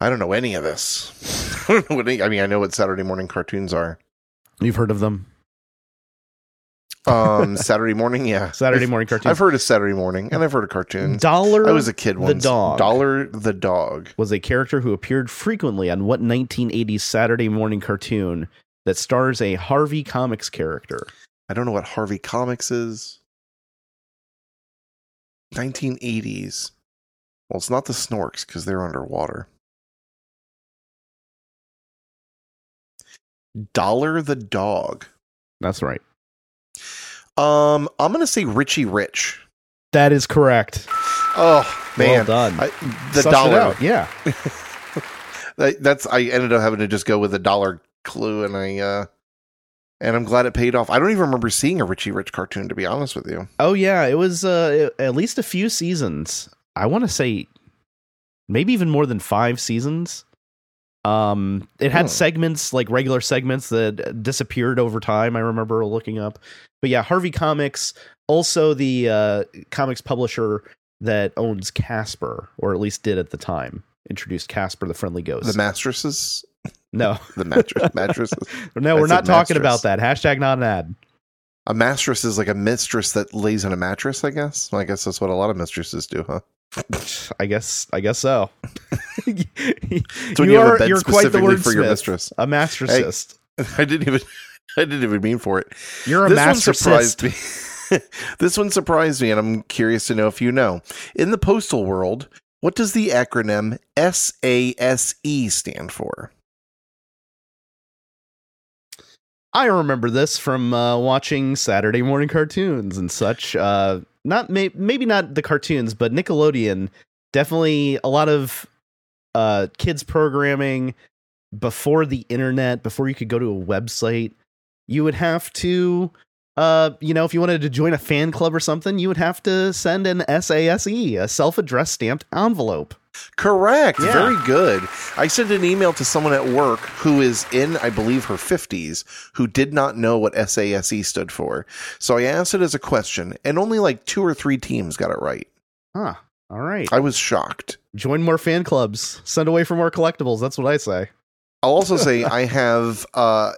S2: I don't know any of this. I don't know what any, I mean, I know what Saturday morning cartoons are.
S1: You've heard of them?
S2: Um, Saturday morning, yeah.
S1: Saturday morning cartoon.
S2: I've heard of Saturday morning, and I've heard of cartoons.
S1: Dollar
S2: I was a kid
S1: the dog.
S2: Dollar the dog.
S1: was a character who appeared frequently on what 1980s Saturday morning cartoon that stars a Harvey Comics character?
S2: I don't know what Harvey Comics is. 1980s. Well, it's not the Snorks because they're underwater. Dollar the dog.
S1: That's right.
S2: Um, I'm gonna say Richie Rich.
S1: That is correct.
S2: Oh man,
S1: well done.
S2: I, the
S1: Sussed
S2: dollar.
S1: out, Yeah.
S2: That- That's I ended up having to just go with a dollar clue, and I uh, and I'm glad it paid off. I don't even remember seeing a Richie Rich cartoon to be honest with you.
S1: Oh yeah, it was uh, at least a few seasons. I want to say maybe even more than five seasons. Um, it had
S2: Hmm.
S1: segments like regular segments that disappeared over time. I remember looking up, but yeah, Harvey Comics, also the uh, comics publisher that owns Casper, or at least did at the time, introduced Casper the Friendly Ghost.
S2: The mattresses,
S1: no,
S2: the mattress mattresses.
S1: no,
S2: I
S1: we're not talking
S2: mattress.
S1: about that. Hashtag not an ad.
S2: A mistress is like a mistress that lays on a mattress. I guess. Well, I guess that's what a lot of mistresses do, huh?
S1: I guess. I guess so.
S2: It's when you, have a
S1: you're quite the
S2: specifically for your mistress.
S1: A mastressist.
S2: I didn't even. I didn't even mean for it.
S1: You're a
S2: this one surprised me. this one surprised me, and I'm curious to know if you know. In the postal world, what does the acronym SASE stand for?
S1: I remember this from uh, watching Saturday morning cartoons and such. Uh, not may- maybe not the cartoons, but Nickelodeon definitely a lot of uh, kids programming before the internet, before you could go to a website. You would have to, uh, you know, if you wanted to join a fan club or something, you would have to send an SASE, a self-addressed stamped envelope.
S2: Correct.
S1: Yeah.
S2: Very good. I sent an email to someone at work who is in, I believe, her 50s, who did not know what SASE stood for. So I asked it as a question, and only like two or three teams got it right.
S1: Huh. All right.
S2: I was shocked.
S1: Join more fan clubs. Send away for more collectibles. That's what I say.
S2: I'll also say I have uh,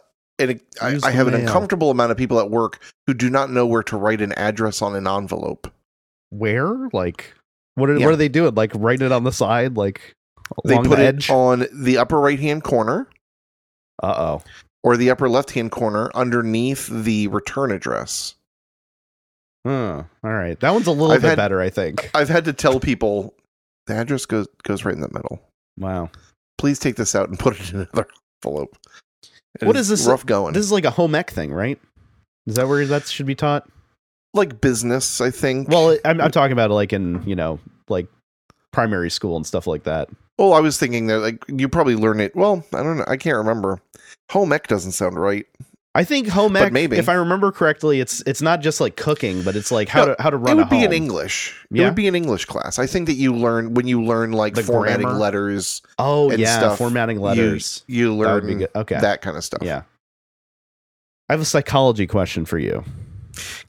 S2: an, I, I have an uncomfortable amount of people at work who do not know where to write an address on an envelope.
S1: Where? Like, what are,
S2: Yeah.
S1: what are they doing? Like, write it on the side, like
S2: They put
S1: the
S2: it on the upper right hand corner
S1: Uh oh.
S2: or the upper left hand corner underneath the return address.
S1: Huh. All right. That one's a little
S2: I've
S1: bit
S2: had-
S1: better, I think.
S2: I've had to tell people the address goes goes right in the middle.
S1: Wow.
S2: Please take this out and put it in another envelope. It
S1: What is this-
S2: Rough going.
S1: This is like a home ec thing, right? Is that where that should be taught?
S2: like business, I think.
S1: Well, I'm, I'm talking about like in you know like primary school and stuff like that.
S2: well, I was thinking that like you probably learn it. Well, I don't know. I can't remember. Home ec doesn't sound right.
S1: I think home
S2: But
S1: ec,
S2: maybe.
S1: if I remember correctly, it's it's not just like cooking, but it's like how
S2: No,
S1: to how to
S2: It
S1: run a
S2: would be
S1: home.
S2: in English. It would be an English class. I think that you learn when you learn like
S1: The
S2: formatting
S1: grammar?
S2: letters.
S1: Oh yeah,
S2: stuff.
S1: formatting letters.
S2: You
S1: that would
S2: learn
S1: good. Okay.
S2: that kind of stuff.
S1: Yeah. I have a psychology question for you.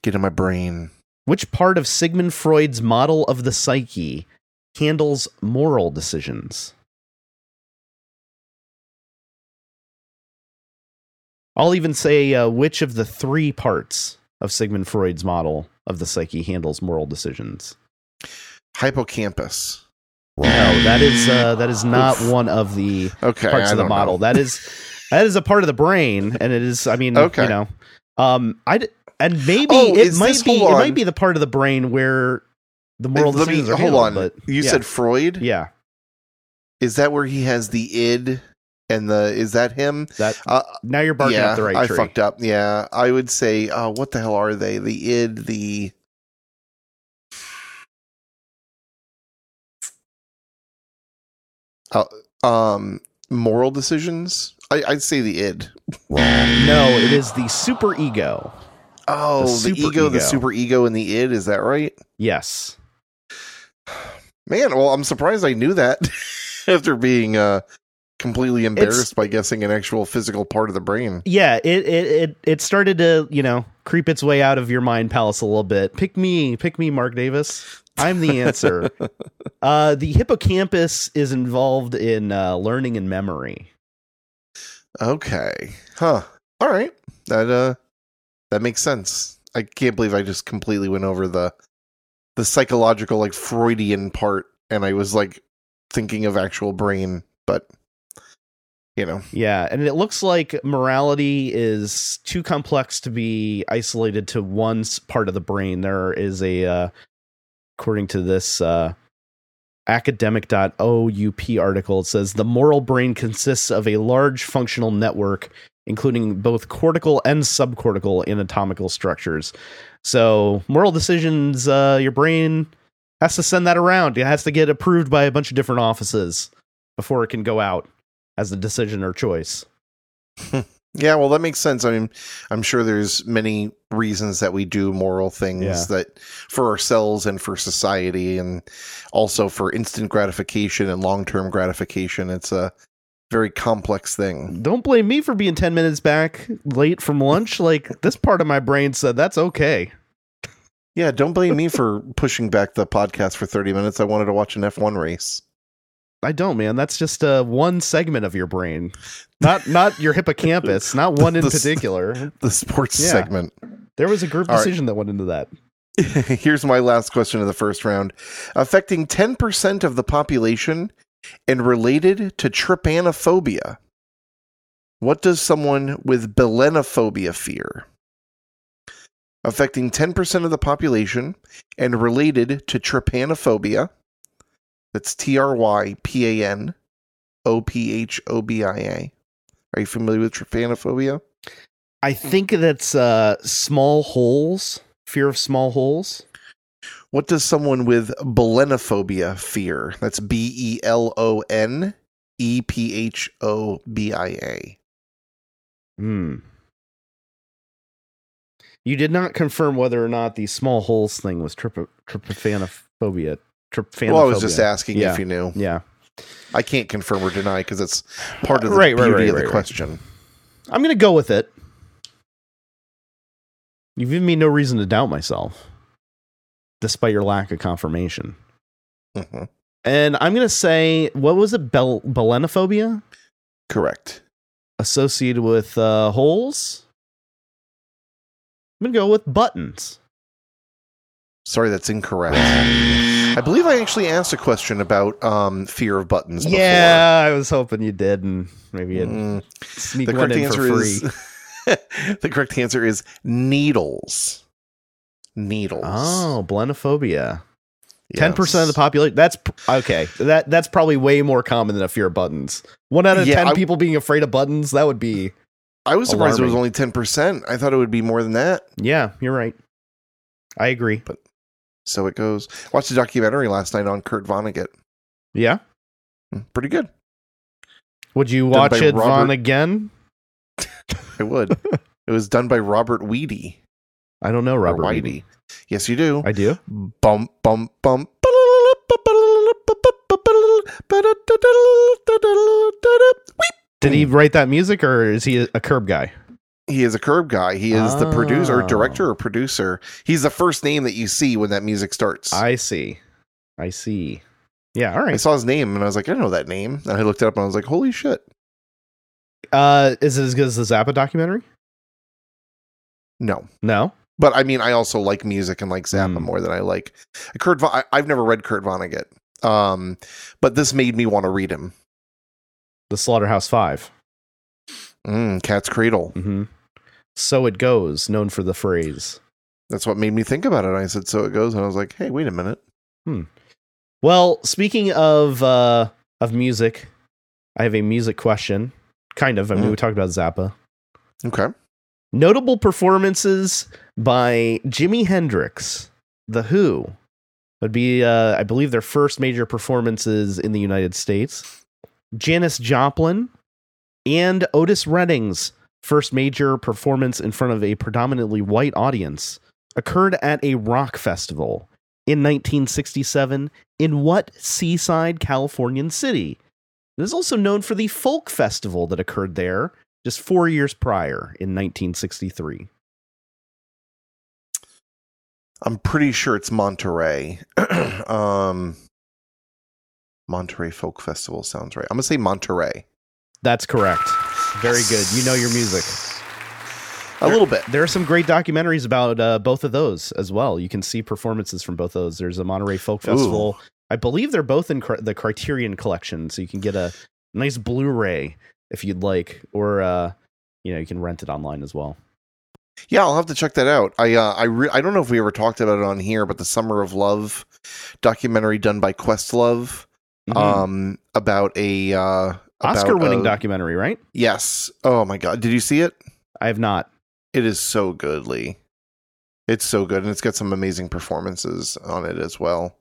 S2: Get in my brain.
S1: Which part of Sigmund Freud's model of the psyche handles moral decisions? I'll even say uh, which of the three parts of Sigmund Freud's model of the psyche handles moral decisions.
S2: Hippocampus.
S1: No, that is uh, that is not
S2: Oof.
S1: one of the
S2: Okay.
S1: parts of the model.
S2: know.
S1: That is that is a part of the brain, and it is. I mean,
S2: Okay.
S1: you know, um, I and maybe
S2: Oh,
S1: it might be it might be the part of the brain where the moral
S2: Let me
S1: decisions are
S2: hold
S1: handled,
S2: on.
S1: But
S2: you
S1: yeah.
S2: said Freud.
S1: yeah,
S2: Is that where he has the id and the? Is that him?
S1: that
S2: Uh,
S1: now you're barking
S2: yeah,
S1: up the right
S2: I
S1: tree.
S2: fucked up. Yeah, I would say. Uh, what the hell are they? The id, the. Uh, um, moral decisions. I, I'd say the id.
S1: No, it is the super ego.
S2: Oh, the,
S1: super
S2: ego, the super ego, and the id. Is that right?
S1: Yes.
S2: Man, well, I'm surprised I knew that after being uh, completely embarrassed by guessing an actual physical part of the brain.
S1: Yeah, it, it it it started to you know creep its way out of your mind palace a little bit. Pick me, pick me, Mark Davis. I'm the answer. uh, the hippocampus is involved in uh, learning and memory.
S2: Okay. Huh. All right. That uh that makes sense. I can't believe I just completely went over the the psychological like Freudian part and I was like thinking of actual brain, but you know.
S1: Yeah, and it looks like morality is too complex to be isolated to one part of the brain. There is a, uh, according to this uh, academic.oup article, it says the moral brain consists of a large functional network, including both cortical and subcortical anatomical structures. So, moral decisions, uh, your brain has to send that around. It has to get approved by a bunch of different offices before it can go out as a decision or choice.
S2: Yeah, well, that makes sense. I mean, I'm sure there's many reasons that we do moral things
S1: Yeah.
S2: that for ourselves and for society, and also for instant gratification and long term gratification. It's a very complex thing.
S1: Don't blame me for being 10 minutes back late from lunch. Like, this part of my brain said that's okay.
S2: Yeah, don't blame me for pushing back the podcast for 30 minutes. I wanted to watch an F1 race.
S1: I don't, man. That's just uh, one segment of your brain, not not your hippocampus, not one in
S2: The
S1: particular.
S2: The sports
S1: Yeah.
S2: segment.
S1: There was a group
S2: All right.
S1: decision that went into that.
S2: Here's my last question of the first round. Affecting 10% of the population and related to trypanophobia. What does someone with belonephobia fear? Affecting 10% of the population and related to trypanophobia. That's T R Y P A N O P H O B I A. Are you familiar with trypanophobia?
S1: I think that's uh, small holes, fear of small holes.
S2: What does someone with belonephobia fear? That's B E L O N E P H O B I A.
S1: Hmm. You did not confirm whether or not the small holes thing was trip- trypanophobia. Trypanophobia.
S2: Well, I was just asking
S1: Yeah.
S2: if you knew.
S1: Yeah.
S2: I can't confirm or deny because it's part of the
S1: Right, right,
S2: beauty
S1: right,
S2: of the
S1: right, right.
S2: question.
S1: I'm going to go with it. You've given me no reason to doubt myself, despite your lack of confirmation.
S2: Mhm.
S1: And I'm going to say, what was it? Bel- belonephobia?
S2: Correct.
S1: Associated with uh, holes? I'm going to go with buttons.
S2: Sorry, that's incorrect. I believe I actually asked a question about um, fear of buttons. Before.
S1: Yeah, I was hoping you did, and maybe you'd
S2: Mm,
S1: sneak
S2: the
S1: one
S2: correct
S1: in for
S2: answer
S1: free.
S2: is the correct answer is needles. Needles.
S1: Oh, blenophobia. Ten percent of the population. That's okay. That that's probably way more common than a fear of buttons. One out of
S2: Yeah,
S1: ten
S2: I-
S1: people being afraid of buttons. That would be.
S2: I was surprised it was only ten percent. I thought it would be more than that.
S1: Yeah, you're right. I agree.
S2: So it goes. Watched a documentary last night on Kurt Vonnegut.
S1: Yeah.
S2: Mm, Pretty good.
S1: Would you
S2: Done
S1: watch it,
S2: Robert-
S1: again?
S2: I would. it was done by Robert Weide.
S1: I don't know, Robert.
S2: Whitey.
S1: Weide.
S2: Yes, you do.
S1: I do.
S2: Bump, bump, bump.
S1: Did he write that music, or is he a curb guy?
S2: He is a curb guy. He is the producer or
S1: Oh.
S2: director or producer. He's the first name that you see when that music starts. I,
S1: I see. I see. Yeah. All right.
S2: I saw his name and I was like, I know that name. And I looked it up and I was like, holy shit.
S1: Uh, is it as good as the Zappa documentary?
S2: No.
S1: No.
S2: But I mean, I also like music and like Zappa
S1: Mm.
S2: more than I like Kurt. Von- I, I've never read Kurt Vonnegut, um, but this made me want to read him.
S1: The Slaughterhouse Five.
S2: Mm, Cat's Cradle.
S1: hmm So it goes, known for the phrase.
S2: That's what made me think about it. I said, so it goes, and I was like, hey, wait a minute.
S1: Well, speaking of uh of music, I have a music question. Kind of. I mean,
S2: Mm.
S1: we talked about Zappa.
S2: Okay.
S1: Notable performances by Jimi Hendrix, The Who. Would be, uh, I believe, their first major performances in the United States. Janis Joplin and Otis Redding's first major performance in front of a predominantly white audience occurred at a rock festival in 1967 in what seaside Californian city? It is also known for the folk festival that occurred there just four years prior in 1963.
S2: I'm pretty sure it's Monterey. um, Monterey Folk Festival sounds right. I'm gonna say Monterey.
S1: That's correct. Very good. You know your music.
S2: A little bit.
S1: There are some great documentaries about uh, both of those as well. You can see performances from both of those. There's a Monterey Folk Festival. I believe they're both in cri- the Criterion collection, so you can get a nice Blu-ray if you'd like, or uh, you know, you can rent it online as well.
S2: Yeah, I'll have to check that out. I uh, I re- I don't know if we ever talked about it on here, but the Summer of Love documentary done by Questlove
S1: Mhm.
S2: um about a uh about
S1: Oscar-winning documentary, right?
S2: Yes. Oh my god. Did you see it?
S1: I have not.
S2: It is so good, Lee. It's so good, and it's got some amazing performances on it as well,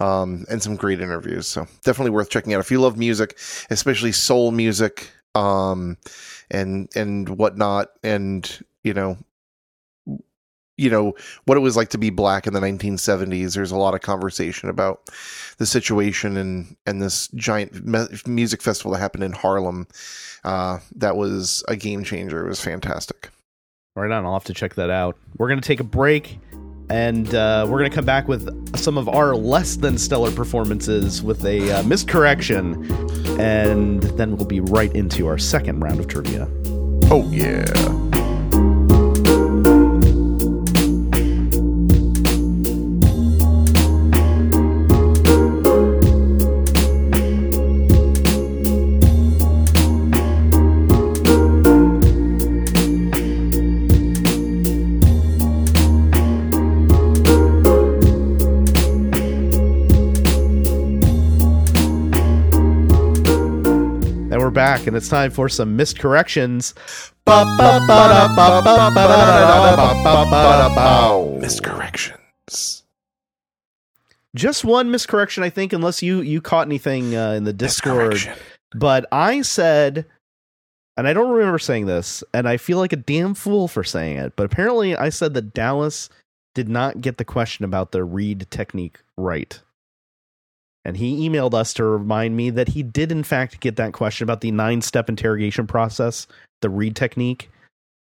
S2: um, and some great interviews. So definitely worth checking out if you love music, especially soul music. um, and and whatnot, and you know, you know what it was like to be black in the 1970s. There's a lot of conversation about the situation and and this giant me- music festival that happened in Harlem. Uh, that was a game changer. It was fantastic.
S1: Right on. I'll have to check that out. We're going to take a break and uh, we're going to come back with some of our less than stellar performances with a uh, miscorrection. And then we'll be right into our second round of trivia.
S2: Oh, yeah.
S1: Back, and it's time for some miscorrections.
S2: Miscorrections.
S1: Just one miscorrection, I think, unless you you caught anything uh, in the Discord. But I said, and I don't remember saying this, and I feel like a damn fool for saying it, but apparently I said that Dallas did not get the question about the read technique right. And he emailed us to remind me that he did, in fact, get that question about the nine step interrogation process, the read technique.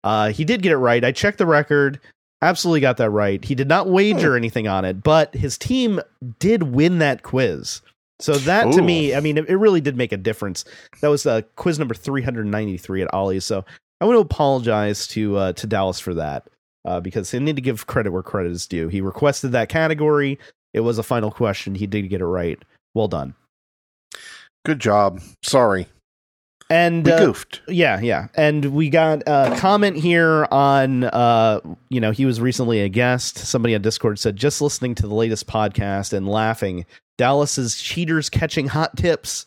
S1: Uh, he did get it right. I checked the record, absolutely got that right. He did not wager anything on it, but his team did win that quiz. So that to me, I mean, it, really did make a difference. That was uh, quiz number 393 at Ollie's. So I want to apologize to uh, to Dallas for that uh, because I need to give credit where credit is due. He requested that category. It was a final question. He did get it right. Well done.
S2: Good job. Sorry.
S1: And
S2: We
S1: uh,
S2: goofed.
S1: yeah, yeah. And we got a comment here on uh you know, he was recently a guest. Somebody on Discord said just listening to the latest podcast and laughing. Dallas's cheaters catching hot tips.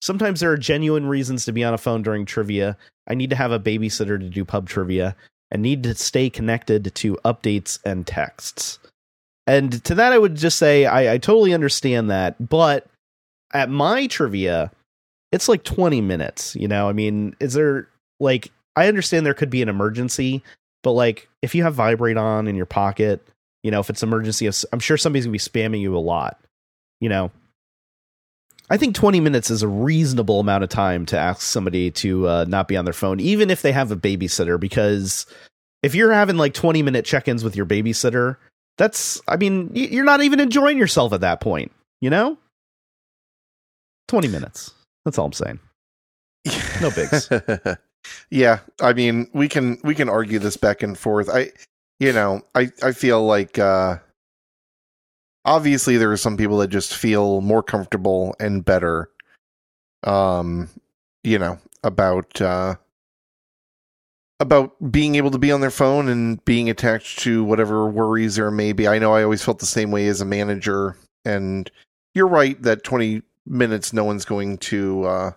S1: Sometimes there are genuine reasons to be on a phone during trivia. I need to have a babysitter to do pub trivia and need to stay connected to updates and texts. And to that I would just say I, I totally understand that, but at my trivia, it's like 20 minutes you know? I mean is there like i understand there could be an emergency but like if you have vibrate on in your pocket you know if it's emergency i'm sure somebody's gonna be spamming you a lot you know? I think 20 minutes is a reasonable amount of time to ask somebody to uh, not be on their phone even if they have a babysitter because if you're having like 20 minute check-ins with your babysitter that's i mean you're not even enjoying yourself at that point you know 20 minutes that's all i'm saying No bigs.
S2: yeah, I mean, we can we can argue this back and forth. I you know, I I feel like uh obviously there are some people that just feel more comfortable and better um you know, about uh about being able to be on their phone and being attached to whatever worries there may be. I know I always felt the same way as a manager and you're right that 20 minutes no one's going to uh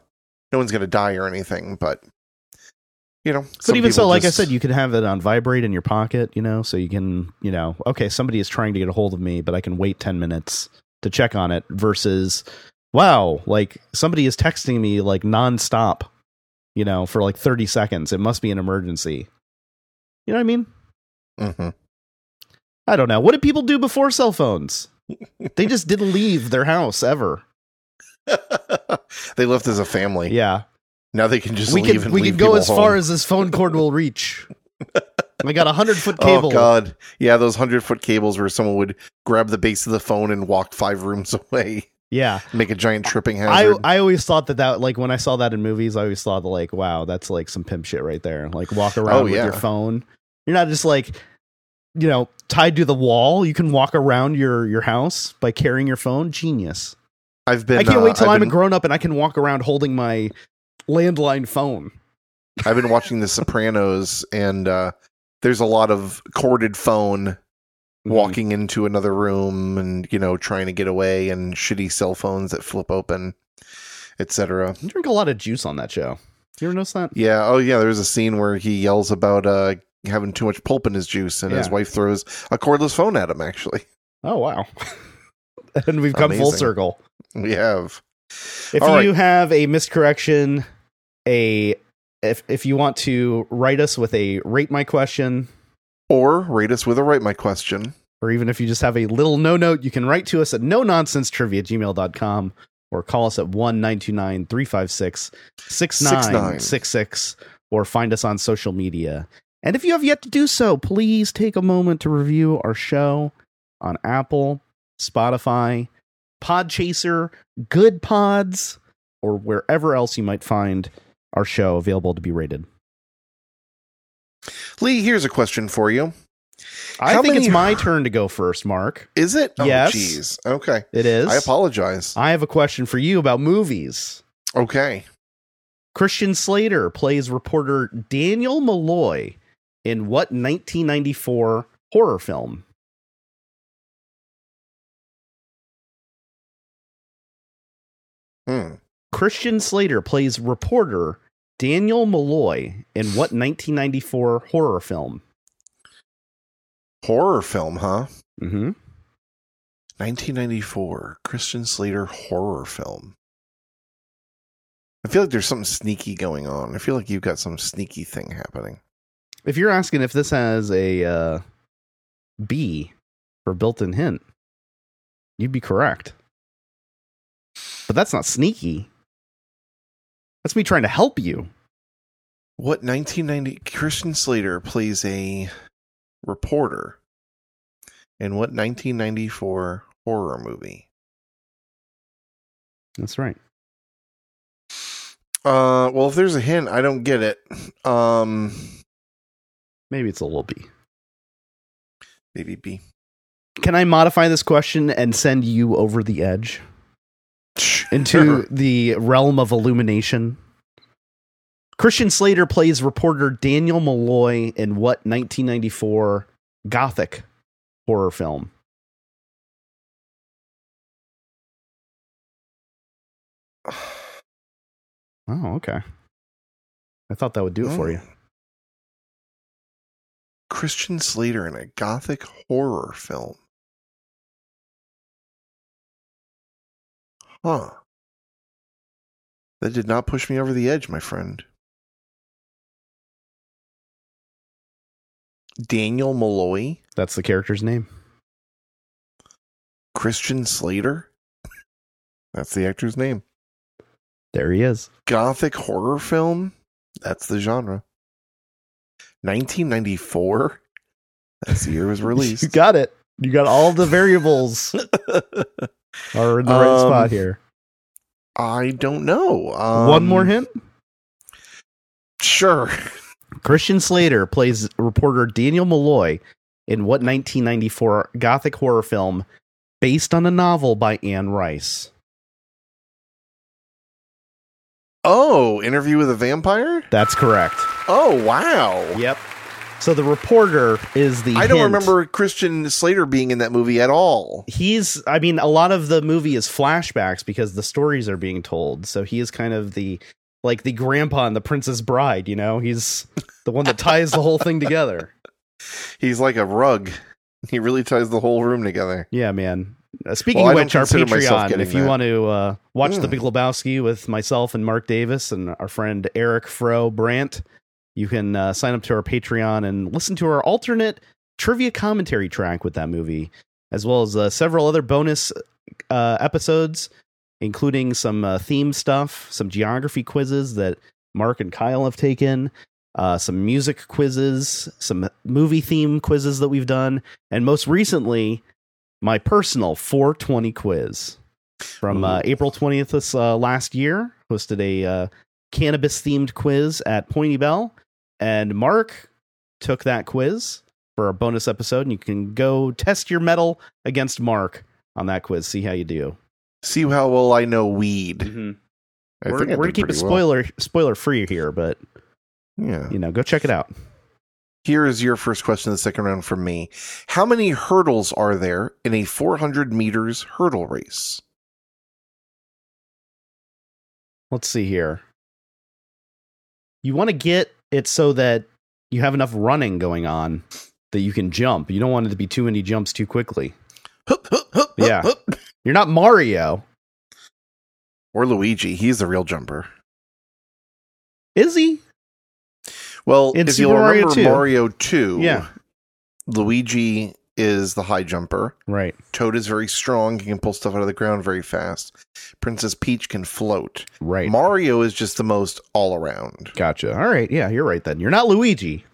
S2: no one's going to die or anything, but you know,
S1: But even so, like
S2: just-
S1: I said, you can have it on vibrate in your pocket, you know, so you can, you know, okay, somebody is trying to get a hold of me, but I can wait 10 minutes to check on it versus, wow, like somebody is texting me like nonstop, you know, for like 30 seconds. It must be an emergency. You know what I mean?
S2: Mhm.
S1: I don't know. What did people do before cell phones? they just didn't leave their house ever.
S2: they left as a family.
S1: Yeah.
S2: Now they can just
S1: we
S2: leave
S1: can
S2: and
S1: we can go as far as this phone cord will reach. I got a hundred foot cable.
S2: Oh god, yeah, those hundred foot cables where someone would grab the base of the phone and walk five rooms away,
S1: Yeah.
S2: make a giant tripping
S1: I,
S2: hazard.
S1: I always thought that that like when I saw that in movies, I always thought like, wow, that's like some pimp shit right there. Like walk around
S2: Oh,
S1: with
S2: yeah.
S1: your phone. You're not just like, you know, tied to the wall. You can walk around your your house by carrying your phone. Genius.
S2: I've been.
S1: I can't
S2: uh,
S1: wait till
S2: I've
S1: I'm
S2: been,
S1: a grown up and I can walk around holding my landline phone.
S2: I've been watching The Sopranos, and uh, there's a lot of corded phone
S1: Mm-hmm.
S2: walking into another room, and you know, trying to get away, and shitty cell phones that flip open, etc.
S1: You drink a lot of juice on that show. You ever notice that?
S2: Yeah. Oh, yeah. There's a scene where he yells about uh, having too much pulp in his juice, and his wife throws a cordless phone at him. Actually,
S1: Oh wow. and we've come full circle.
S2: we have.
S1: If
S2: All
S1: you have a miscorrection a if if you want to write us with a rate my question,
S2: Or rate us with a write my question.
S1: or even if you just have a little no note, you can write to us at no nonsense trivia gmail.com or call us at 1 356 6966 or find us on social media. And if you have yet to do so, please take a moment to review our show on Apple, Spotify, Podchaser, Good Pods, or wherever else you might find our show available to be rated.
S2: Lee, here's a question for you.
S1: I
S2: How
S1: think
S2: many-
S1: it's my turn to go first, Mark.
S2: Is it? Oh,
S1: Yes.
S2: jeez. Okay.
S1: It is.
S2: I apologize.
S1: I have a question for you about movies.
S2: Okay.
S1: Christian Slater plays reporter Daniel Malloy in what 1994 horror film?
S2: Hmm.
S1: Christian Slater plays reporter Daniel Malloy in what 1994 horror film?
S2: Horror film, huh?
S1: Mm-hmm.
S2: 1994. Christian Slater horror film. I feel like there's something sneaky going on. I feel like you've got some sneaky thing happening.
S1: If you're asking if this has a uh, B for built-in hint, you'd be correct. But that's not sneaky. That's me trying to help you.
S2: What 1990 Christian Slater plays a reporter in what 1994 horror movie?
S1: That's right.
S2: Uh, well, if there's a hint, I don't get it. Um,
S1: Maybe it's a little B.
S2: maybe B.
S1: Can I modify this question and send you over the edge into the realm of illumination? Christian Slater plays reporter Daniel Malloy in what 1994 gothic horror film? Oh, okay. I thought that would do it for oh. you.
S2: Oh. Christian Slater in a gothic horror film. Huh. That did not push me over the edge, my friend. Daniel Malloy,
S1: That's the character's name.
S2: Christian Slater. That's the actor's name.
S1: There he is.
S2: Gothic horror film. That's the genre. 1994. That's the year it was released.
S1: You got it. You got all the variables are in the right
S2: Um,
S1: spot here.
S2: I don't know. Um,
S1: One more hint.
S2: Sure.
S1: Christian Slater plays reporter Daniel Malloy in what 1994 gothic horror film based on a novel by Anne Rice?
S2: Oh, interview with a vampire?
S1: That's correct.
S2: Oh, wow.
S1: Yep. So the reporter is the
S2: I don't
S1: hint.
S2: remember Christian Slater being in that movie at all.
S1: He's I mean a lot of the movie is flashbacks because the stories are being told. So he is kind of the like the grandpa and the princess bride, you know? He's the one that ties the whole thing together.
S2: He's like a rug. He really ties the whole room together.
S1: Yeah, man. Uh, speaking
S2: Well,
S1: of which, our Patreon, if you
S2: that.
S1: want to uh, watch The
S2: Mm.
S1: Big Lebowski with myself and Mark Davis and our friend Eric Fro Brandt, you can uh, sign up to our Patreon and listen to our alternate trivia commentary track with that movie, as well as uh, several other bonus uh, episodes, including some uh, theme stuff, some geography quizzes that Mark and Kyle have taken, uh, some music quizzes, some movie theme quizzes that we've done, and most recently, my personal 420 quiz from uh, April 20th this uh, last year. Hosted a uh, cannabis themed quiz at Point Ybel, and Mark took that quiz for a bonus episode. And you can go test your metal against Mark on that quiz. See how you do.
S2: See how well I know weed.
S1: Mm-hmm.
S2: I
S1: We're,
S2: think
S1: we're gonna keep it
S2: pretty well.
S1: spoiler spoiler free here, but
S2: Yeah.
S1: you know, go check it out.
S2: Here is your first question of the second round from me. How many hurdles are there in a 400 meters hurdle race?
S1: Let's see here. You want to get it so that you have enough running going on that you can jump. You don't want it to be too many jumps too quickly.
S2: Hup, hup, hup,
S1: Yeah. You're not Mario.
S2: Or Luigi. He's the real jumper.
S1: Is he?
S2: Well,
S1: In
S2: if
S1: Super
S2: you'll
S1: Mario
S2: remember
S1: 2.
S2: Mario 2,
S1: Yeah.
S2: Luigi is the high jumper.
S1: Right.
S2: Toad is very strong. He can pull stuff out of the ground very fast. Princess Peach can float.
S1: Right.
S2: Mario is just the most all around.
S1: Gotcha. All right. Yeah, you're right then. You're not Luigi.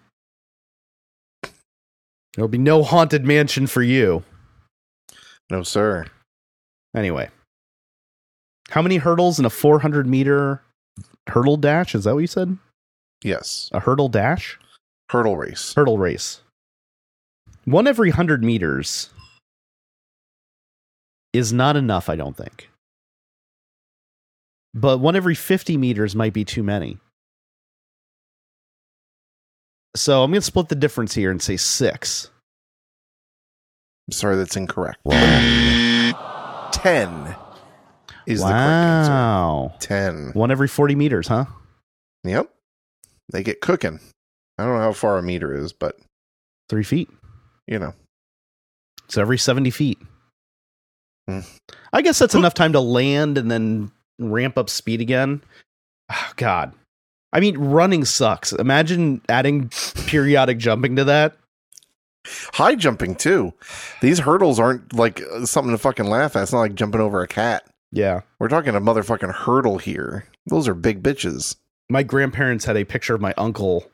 S1: There'll be no haunted mansion for you.
S2: No, sir.
S1: Anyway, how many hurdles in a 400 meter hurdle dash? Is that what you said?
S2: Yes.
S1: A hurdle dash?
S2: Hurdle race.
S1: Hurdle race. One every 100 meters is not enough, I don't think. But one every 50 meters might be too many. So I'm going to split the difference here and say six.
S2: I'm sorry, that's incorrect. 10 is the correct answer.
S1: wow.
S2: 10.
S1: One every 40 meters, huh?
S2: Yep. They get cooking. I don't know how far a meter is, but,
S1: Three feet.
S2: You know.
S1: So every 70 feet.
S2: Hmm.
S1: I guess that's enough time to land and then ramp up speed again. Oh, God. I mean, running sucks. Imagine adding periodic jumping to that.
S2: High jumping, too. These hurdles aren't like uh, something to fucking laugh at. It's not like jumping over a cat.
S1: Yeah.
S2: We're talking a motherfucking hurdle here. Those are big bitches.
S1: My grandparents had a picture of my uncle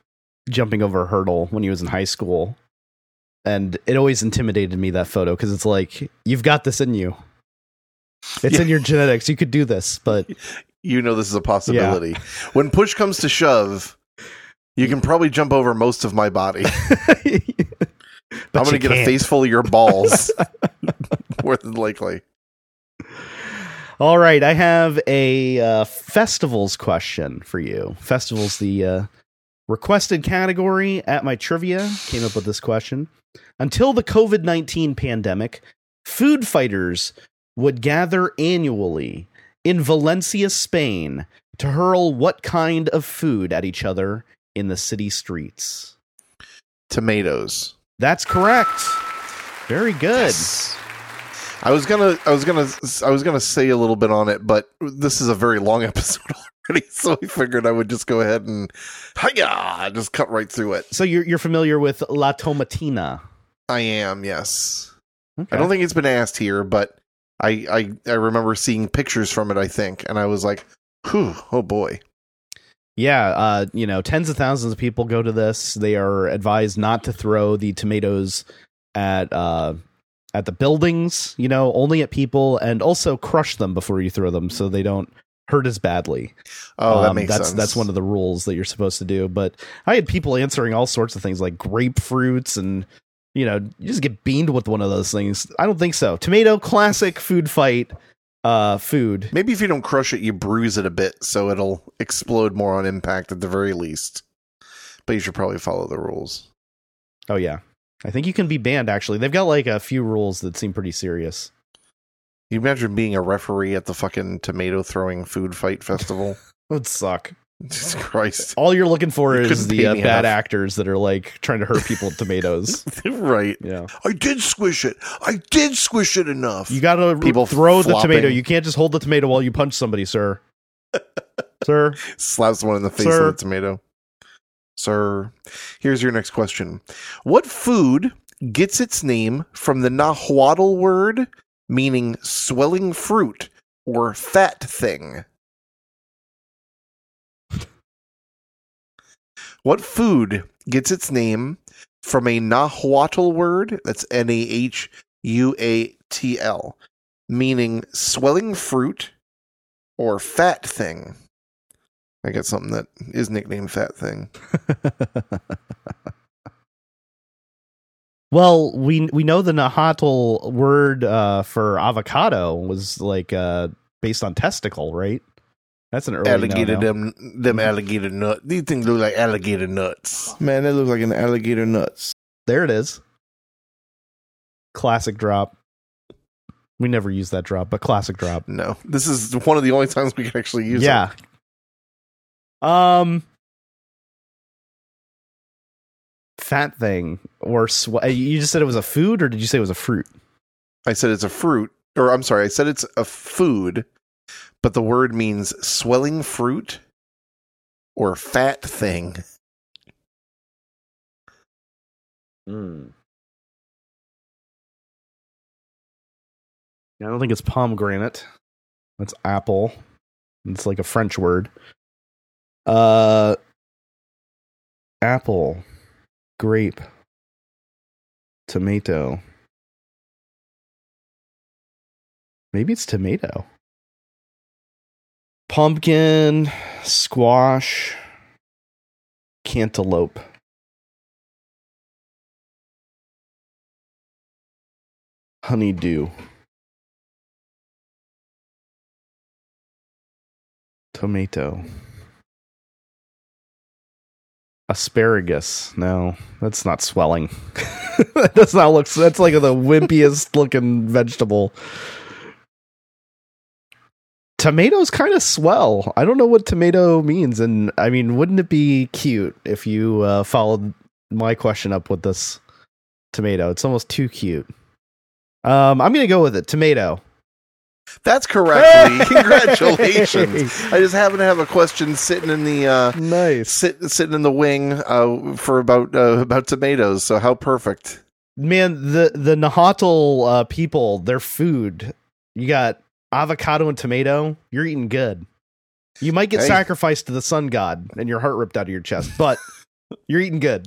S1: jumping over a hurdle when he was in high school. And it always intimidated me, that photo, because it's like, you've got this in you. It's
S2: Yeah.
S1: in your genetics. You could do this, but
S2: You know this is a possibility. When push comes to shove, you can probably jump over most of my body.
S1: But
S2: I'm going to get a
S1: can't.
S2: face full of your balls. More than likely.
S1: All right, I have a uh, festivals question for you. Festivals, the uh, requested category at my trivia, came up with this question. Until the COVID 19 pandemic, food fighters would gather annually in Valencia, Spain to hurl what kind of food at each other in the city streets?
S2: Tomatoes.
S1: That's correct. Very good.
S2: Yes. I was gonna, I was gonna, I was gonna say a little bit on it, but this is a very long episode already, so I figured I would just go ahead and, hiya, just cut right through it.
S1: So you're, you're familiar with La Tomatina.
S2: I am, yes.
S1: Okay.
S2: I don't think it's been asked here, but I, I, I remember seeing pictures from it. I think, and I was like, "Whew, oh boy."
S1: Yeah, uh, you know, tens of thousands of people go to this. They are advised not to throw the tomatoes at uh, at the buildings, you know, only at people, and also crush them before you throw them, so they don't hurt as badly.
S2: Oh, that
S1: Um,
S2: makes
S1: that's
S2: sense.
S1: that's one of the rules that you're supposed to do. But I had people answering all sorts of things like grapefruits and you know, you just get beamed with one of those things. I don't think so. Tomato, classic food fight, uh, food.
S2: Maybe if you don't crush it, you bruise it a bit, so it'll explode more on impact at the very least. But you should probably follow the rules.
S1: Oh yeah, I think you can be banned. Actually, they've got like a few rules that seem pretty serious.
S2: You imagine being a referee at the fucking tomato throwing food fight festival?
S1: Would suck.
S2: Jesus Christ!
S1: All you're looking for
S2: You
S1: is
S2: couldn't
S1: the
S2: pay
S1: uh,
S2: me
S1: bad
S2: enough.
S1: actors that are like trying to hurt people with tomatoes.
S2: right?
S1: Yeah,
S2: I did squish it. I did squish it enough.
S1: you got to
S2: People
S1: throw the
S2: flopping.
S1: tomato. You can't just hold the tomato while you punch somebody, sir. sir,
S2: Slap one in the face
S1: Sir.
S2: with a tomato. Sir, here's your next question. What food gets its name from the Nahuatl word meaning swelling fruit or fat thing? What food gets its name from a Nahuatl word that's N A H U A T L, meaning swelling fruit or fat thing? I got something that is nicknamed Fat Thing.
S1: well, we we know the Nahuatl word uh, for avocado was like uh, based on testicle, right? That's an early
S2: alligator,
S1: no-no.
S2: them them alligator nuts. These things look like alligator nuts. Man, that looks like an alligator nuts.
S1: There it is. Classic drop. We never use that drop, but classic drop.
S2: No, this is one of the only times we can actually use it.
S1: yeah. Um fat thing or sw- uh, you just said it was a food or did you say it was a fruit?
S2: I said it's a fruit, or I'm sorry, I said it's a food, but the word means swelling fruit or fat thing?
S1: Mm. I don't think it's pomegranate. That's apple. It's like a French word. Uh, apple, grape, tomato. Maybe it's tomato. Pumpkin, squash, cantaloupe. Honeydew. Tomato. Asparagus. No, that's not swelling. that's not looks. That's like the wimpiest looking vegetable. Tomatoes kind of swell. I don't know what tomato means, and I mean, wouldn't it be cute if you uh, followed my question up with this tomato? It's almost too cute. Um, I'm gonna go with it. Tomato.
S2: That's correct. Lee. Congratulations. I just happen to have a question sitting in the uh,
S1: Nice.
S2: sit, sitting in the wing uh, for about uh, about tomatoes. So how perfect.
S1: Man, the the Nahuatl uh, people, their food. You got avocado and tomato. You're eating good. You might get
S2: Hey.
S1: sacrificed to the sun god and your heart ripped out of your chest, but you're eating good.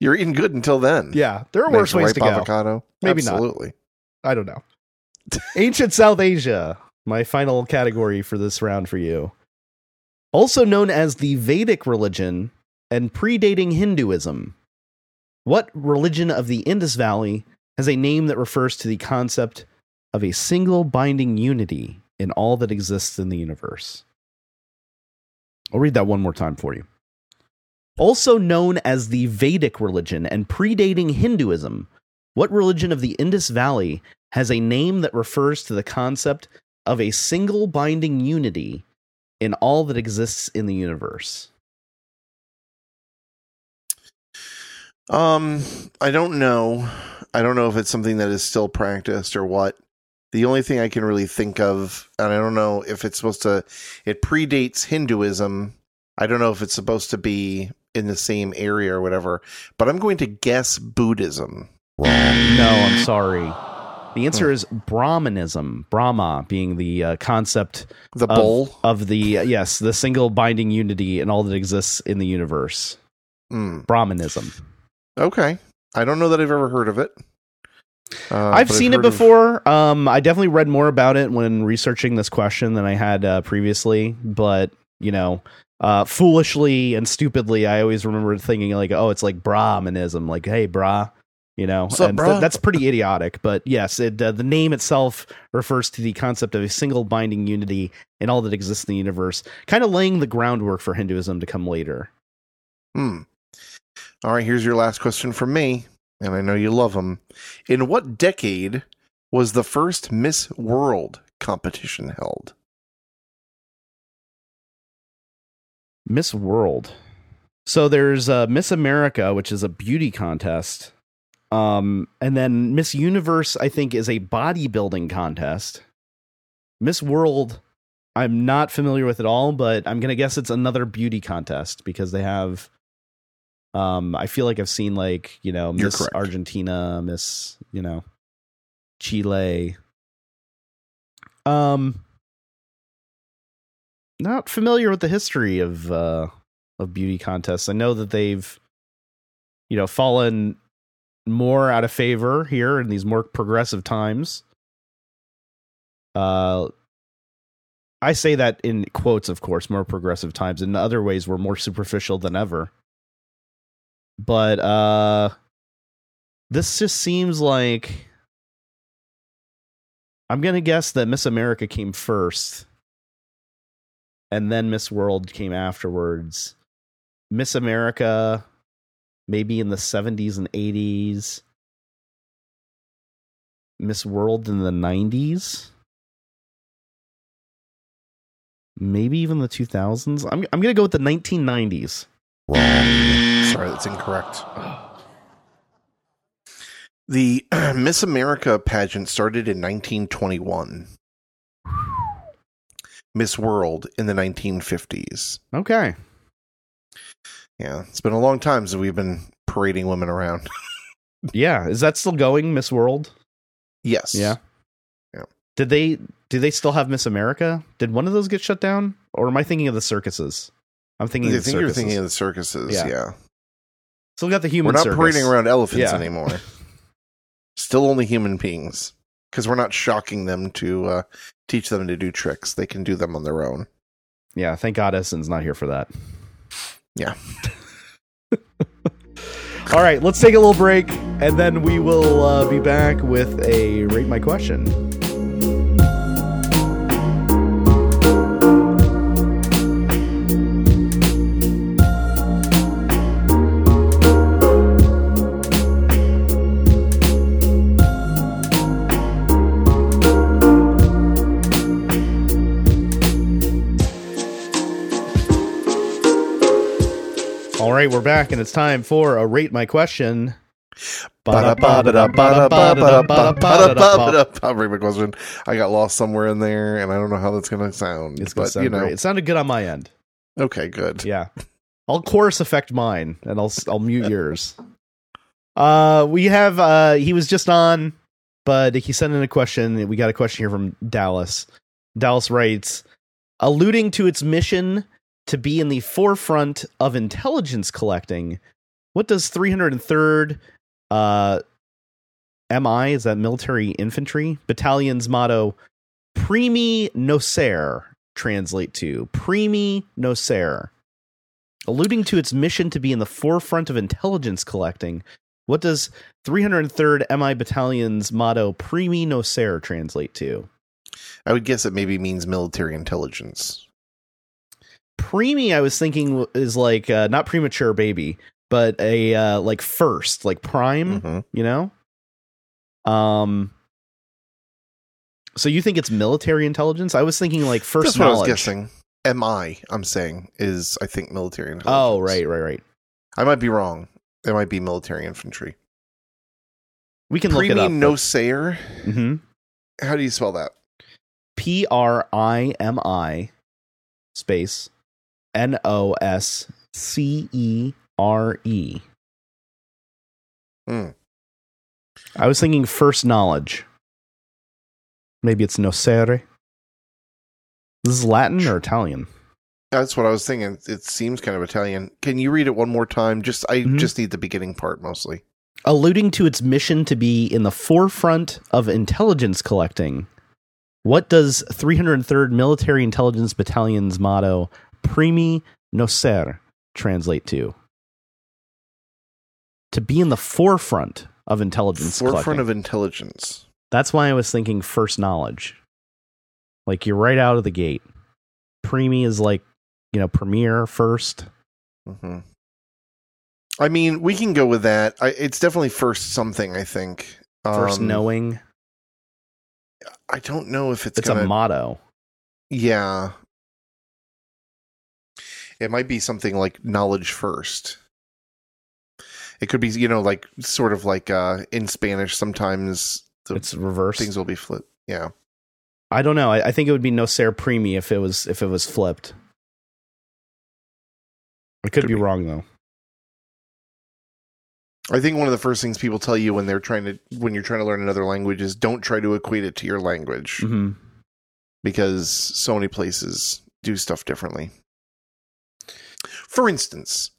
S2: You're eating good until then.
S1: Yeah, there are
S2: Nice
S1: worse ways to go.
S2: avocado.
S1: Maybe not.
S2: Absolutely.
S1: I don't know. Ancient South Asia, my final category for this round for you. Also known as the Vedic religion and predating Hinduism. What religion of the Indus Valley has a name that refers to the concept of a single binding unity in all that exists in the universe? I'll read that one more time for you. Also known as the Vedic religion and predating Hinduism, what religion of the Indus Valley has a name that refers to the concept of a single binding unity in all that exists in the universe?
S2: Um, I don't know. I don't know if it's something that is still practiced or what. The only thing I can really think of, and I don't know if it's supposed to, it predates Hinduism. I don't know if it's supposed to be in the same area or whatever, but I'm going to guess Buddhism.
S1: No, I'm sorry. The answer is Brahmanism. Brahma being the uh, concept
S2: The
S1: Of-
S2: bull.
S1: of the uh, yes, the single binding unity and all that exists in the universe.
S2: Mm,
S1: Brahmanism.
S2: okay. I don't know that I've ever heard of it. Uh,
S1: I've seen it
S2: heard of-
S1: before. Um, I definitely read more about it when researching this question than I had uh, previously. But you know, uh, foolishly and stupidly, I always remember thinking like, "Oh, it's like Brahmanism." Like, "Hey, brah," you know,
S2: up,
S1: and
S2: brah?
S1: that's pretty idiotic. But yes, it, uh, the name itself refers to the concept of a single binding unity in all that exists in the universe, kind of laying the groundwork for Hinduism to come later.
S2: Hmm. All right, here's your last question from me, and I know you love them. In what decade was the first Miss World competition held?
S1: Miss World. So there's uh, Miss America, which is a beauty contest. Um, and then Miss Universe, I think, is a bodybuilding contest. Miss World, I'm not familiar with at all, but I'm gonna guess it's another beauty contest because they have. Um, I feel like I've seen like you know
S2: You're
S1: Miss
S2: correct.
S1: Argentina, Miss you know, Chile. Um, not familiar with the history of uh of beauty contests. I know that they've you know fallen more out of favor here in these more progressive times. Uh I say that in quotes, of course, more progressive times. In other ways, we're more superficial than ever. But uh this just seems like I'm gonna guess that Miss America came first and then Miss World came afterwards. Miss America, maybe in the 70s and 80s. Miss World in the 90s. Maybe even the 2000s. I'm, I'm going to go with the 1990s. Wrong.
S2: Sorry, that's incorrect. The Miss America pageant started in 1921. Miss World in the 1950s.
S1: Okay.
S2: Yeah, it's been a long time since we've been parading women around.
S1: Yeah, is that still going, Miss World?
S2: yes.
S1: Yeah.
S2: Yeah.
S1: Did they do they still have Miss America? Did one of those get shut down? Or am I thinking of the circuses? I'm thinking
S2: I
S1: of the
S2: think you're
S1: circuses.
S2: thinking of the circuses.
S1: Yeah.
S2: Yeah.
S1: Still got the human.
S2: We're not
S1: circus.
S2: parading around elephants
S1: Yeah.
S2: anymore. Still only human beings. Because we're not shocking them to uh, teach them to do tricks. They can do them on their own.
S1: Yeah, thank God Essen's not here for that.
S2: Yeah.
S1: All right, let's take a little break, and then we will uh, be back with a rate my question. We're back, and it's time for a rate my question.
S2: Question. I got lost somewhere in there, and I don't know how that's going to sound.
S1: It's gonna
S2: but
S1: sound
S2: you know,
S1: great. It sounded good on my end.
S2: okay, good.
S1: Yeah. I'll chorus affect mine and I'll I'll mute yours. Uh we have uh he was just on but he sent in a question. We got a question here from Dallas. Dallas writes, alluding to its mission to be in the forefront of intelligence collecting, what does 303rd uh MI is that military infantry battalion's motto Primi Noscere translate to? Primi Noscere. Alluding to its mission to be in the forefront of intelligence collecting, what does 303rd MI Battalion's motto Primi Nocere translate to?
S2: I would guess it maybe means military intelligence.
S1: Primi, I was thinking is like uh, not premature baby, but a uh, like first, like prime,
S2: Mhm.
S1: you know? Um so you think it's military intelligence? I was thinking like first
S2: That's what. I was guessing. MI, I'm saying, is I think military intelligence.
S1: Oh, right, right, right.
S2: I might be wrong. It might be military infantry.
S1: We can look it up.
S2: Nocere.
S1: hmm
S2: How do you spell that?
S1: P R I M I space N O S C E R E.
S2: Hmm.
S1: I was thinking first knowledge. Maybe it's noscere. This is Latin or Italian?
S2: That's what I was thinking. It seems kind of Italian. Can you read it one more time? Just I
S1: Mhm.
S2: just need the beginning part mostly.
S1: Alluding to its mission to be in the forefront of intelligence collecting, what does 303rd Military Intelligence Battalion's motto, Primi Noscere, translate to? To be in the forefront of intelligence
S2: Forefront
S1: collecting.
S2: of intelligence.
S1: That's why I was thinking first knowledge. Like you're right out of the gate. Premi is like, you know, premier first.
S2: hmm I mean, we can go with that. I, it's definitely first something. I think
S1: First
S2: Um,
S1: knowing.
S2: I don't know if it's,
S1: It's,
S2: gonna.
S1: a motto.
S2: yeah, it might be something like knowledge first. It could be, you know, like sort of like uh in Spanish. Sometimes the
S1: It's reversed.
S2: things will be flipped. Yeah.
S1: I don't know. I, I think it would be no ser Primi if it was if it was flipped. I could,
S2: Could
S1: be,
S2: be.
S1: wrong though.
S2: I think one of the first things people tell you when they're trying to when you're trying to learn another language is don't try to equate it to your language
S1: hmm
S2: because so many places do stuff differently. For instance,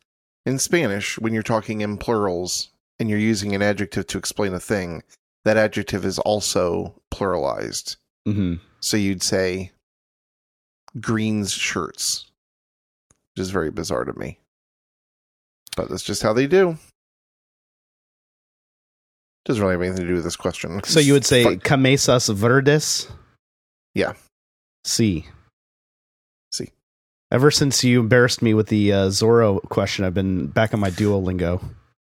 S2: in Spanish, when you're talking in plurals and you're using an adjective to explain a thing, that adjective is also pluralized.
S1: hmm
S2: So you'd say Green's shirts, which is very bizarre to me. But that's just how they do. Doesn't really have anything to do with this question.
S1: So you would say
S2: Fuck.
S1: Camesas Verdes?
S2: Yeah.
S1: See.
S2: C.
S1: Ever since you embarrassed me with the uh, Zorro question, I've been back on my Duolingo.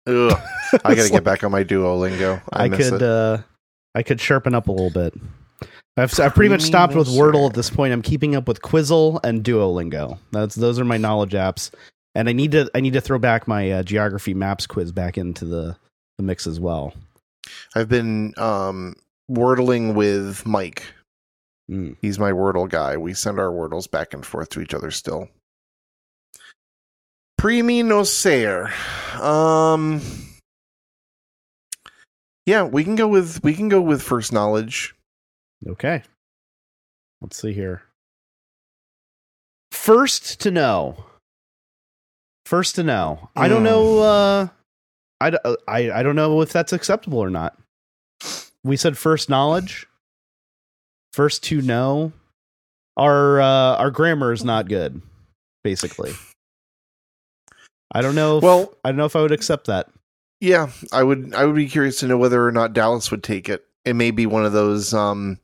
S2: Ugh, I got
S1: It's
S2: to get back on my Duolingo. I,
S1: I, could uh I could sharpen up a little bit. I've I've pretty much stopped with Wordle at this point. I'm keeping up with Quizzle and Duolingo. That's those are my knowledge apps, and I need to I need to throw back my uh, geography maps quiz back into the the mix as well.
S2: I've been um, wordling with Mike.
S1: Mm.
S2: He's my Wordle guy. We send our Wordles back and forth to each other still. Primi no ser. Um Yeah, we can go with we can go with first knowledge.
S1: Okay. Let's see here. First to know. First to know. I don't
S2: Hmm.
S1: know. Uh, I, I I don't know if that's acceptable or not. We said first knowledge. First to know. Our uh, our grammar is not good. Basically. I don't know. If,
S2: Well-
S1: I don't know if I would accept that.
S2: Yeah, I would I would be curious to know whether or not Dallas would take it. It may be one of those um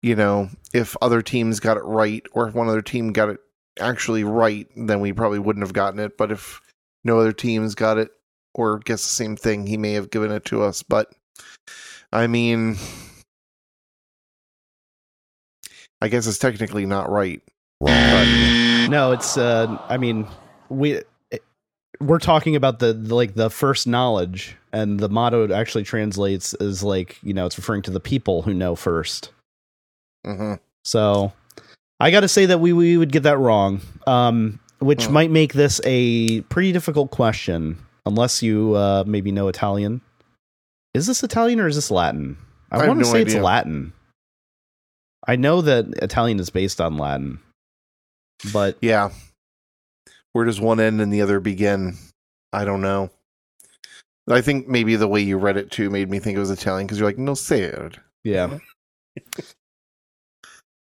S2: you know, if other teams got it right or if one other team got it actually right, then we probably wouldn't have gotten it, but if no other teams got it or guess the same thing, he may have given it to us, but I mean I guess it's technically not right.
S1: No, it's. Uh, I mean, we we're talking about the, the like the first knowledge, and the motto actually translates as like you know it's referring to the people who know first.
S2: hmm
S1: So I got to say that we we would get that wrong, um, which
S2: Hmm.
S1: might make this a pretty difficult question unless you uh, maybe know Italian. Is this Italian or is this Latin?
S2: I
S1: I, want to
S2: no
S1: say it's. Latin. I know that Italian is based on Latin, but
S2: Yeah. Where does one end and the other begin? I don't know. I think maybe the way you read it too made me think it was Italian because you're like, no sad.
S1: yeah.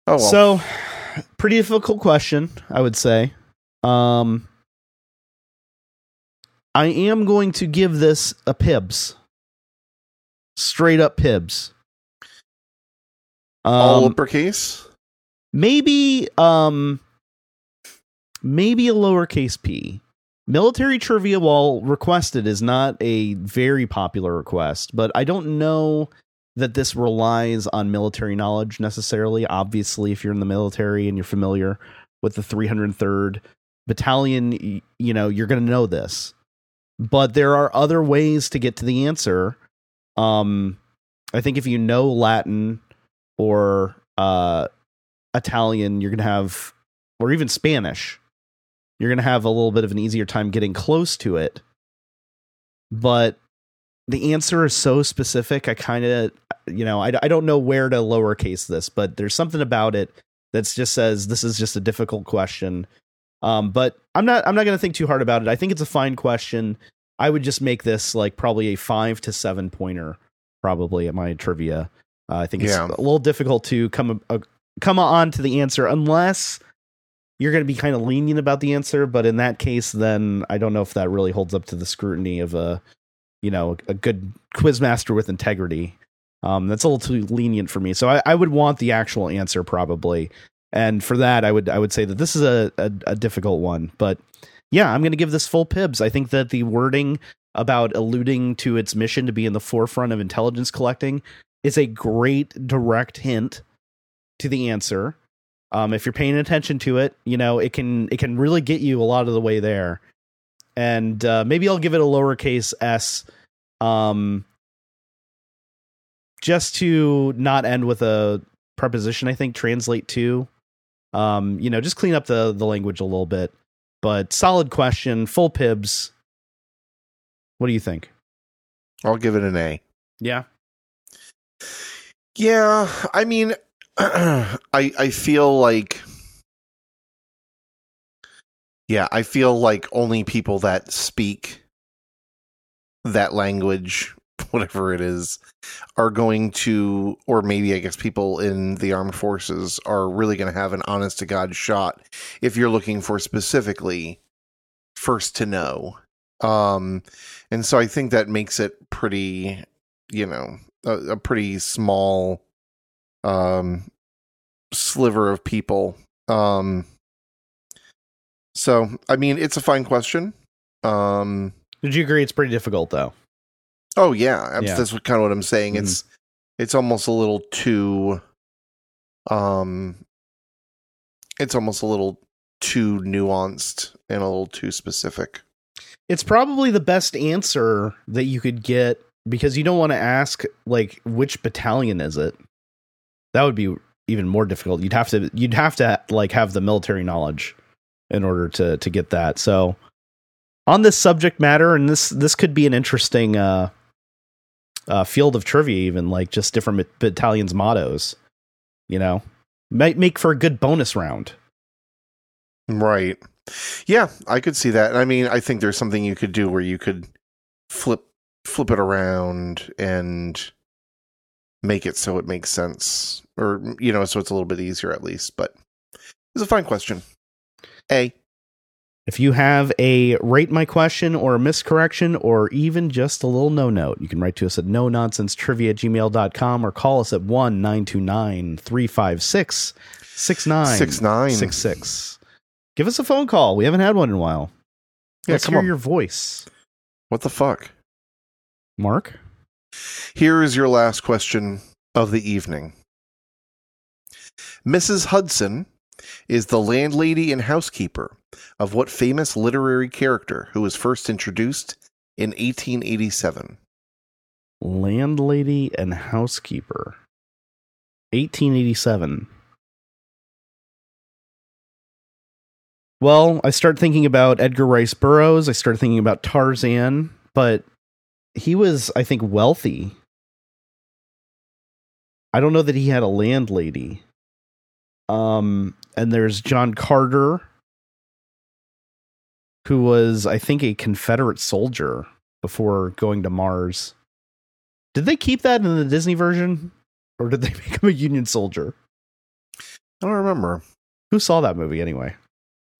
S2: Oh, well.
S1: So, pretty difficult question, I would say. Um, I am going to give this a Pibs. Straight up Pibs.
S2: All
S1: Um,
S2: uppercase?
S1: maybe, um, maybe a lowercase p. Military trivia, while requested, is not a very popular request, but I don't know that this relies on military knowledge necessarily. Obviously, if you're in the military and you're familiar with the 303rd Battalion, you know, you're going to know this. But there are other ways to get to the answer. Um, I think if you know Latin or uh, Italian, you're going to have, or even Spanish, you're going to have a little bit of an easier time getting close to it. But the answer is so specific. I kind of, you know, I, I don't know where to lowercase this, but there's something about it that just says this is just a difficult question. Um, but I'm not, I'm not going to think too hard about it. I think it's a fine question. I would just make this like probably a five to seven pointer, probably at my trivia. Uh, I think it's
S2: Yeah.
S1: a little difficult to come come on to the answer unless you're going to be kind of lenient about the answer. But in that case, then I don't know if that really holds up to the scrutiny of a, you know, a good quizmaster with integrity. Um, that's a little too lenient for me. So I, I would want the actual answer probably. And for that, I would I would say that this is a, a, a difficult one. But yeah, I'm going to give this full pibs. I think that the wording about alluding to its mission to be in the forefront of intelligence collecting is a great direct hint to the answer. Um, if you're paying attention to it, you know it can it can really get you a lot of the way there. And uh, maybe I'll give it a lowercase s, um, just to not end with a preposition. I think translate to, um, you know, just clean up the the language a little bit. But solid question, full pibs. What do you think?
S2: I'll give it an A.
S1: Yeah,
S2: Yeah, I mean, I I feel like, yeah, I feel like only people that speak that language, whatever it is, are going to, or maybe I guess people in the armed forces are really going to have an honest to god shot if you're looking for specifically first to know. Um, and so I think that makes it pretty, you know, a, a pretty small um sliver of people um so i mean it's a fine question um
S1: did you agree? It's pretty difficult though.
S2: oh yeah, that's-
S1: Yeah.
S2: that's what kind of what i'm saying
S1: Mhm.
S2: it's it's almost a little too um it's almost a little too nuanced and a little too specific
S1: It's probably the best answer that you could get because you don't want to ask like which battalion is it. That would be even more difficult. You'd have to you'd have to like have the military knowledge in order to to get that. So on this subject matter, and this this could be an interesting uh, uh, field of trivia, even like just different battalions' mottos. You know, might make for a good bonus round.
S2: Right. Yeah, I could see that. I mean, I think there's something you could do where you could flip flip it around and make it so it makes sense or you know so it's a little bit easier at least but it's a fine question. A.
S1: If you have a rate my question or a miscorrection or even just a little no note you can write to us at no nonsense trivia at gmail.com or call us at 1 929 356 6966 give us a phone call. We haven't had one in a while.
S2: Yeah,
S1: let's hear on. your voice.
S2: What the fuck
S1: mark
S2: here is your last question of the evening. Mrs. Hudson is the landlady and housekeeper of what famous literary character who was first introduced in 1887?
S1: Landlady and housekeeper. 1887. Well, I start thinking about Edgar Rice Burroughs. I start thinking about Tarzan, but he was, I think, wealthy. I don't know that he had a landlady. Um, and there's John Carter, who was, I think, a Confederate soldier before going to Mars. Did they keep that in the Disney version, or did they make him a Union soldier?
S2: I don't remember.
S1: Who saw that movie anyway?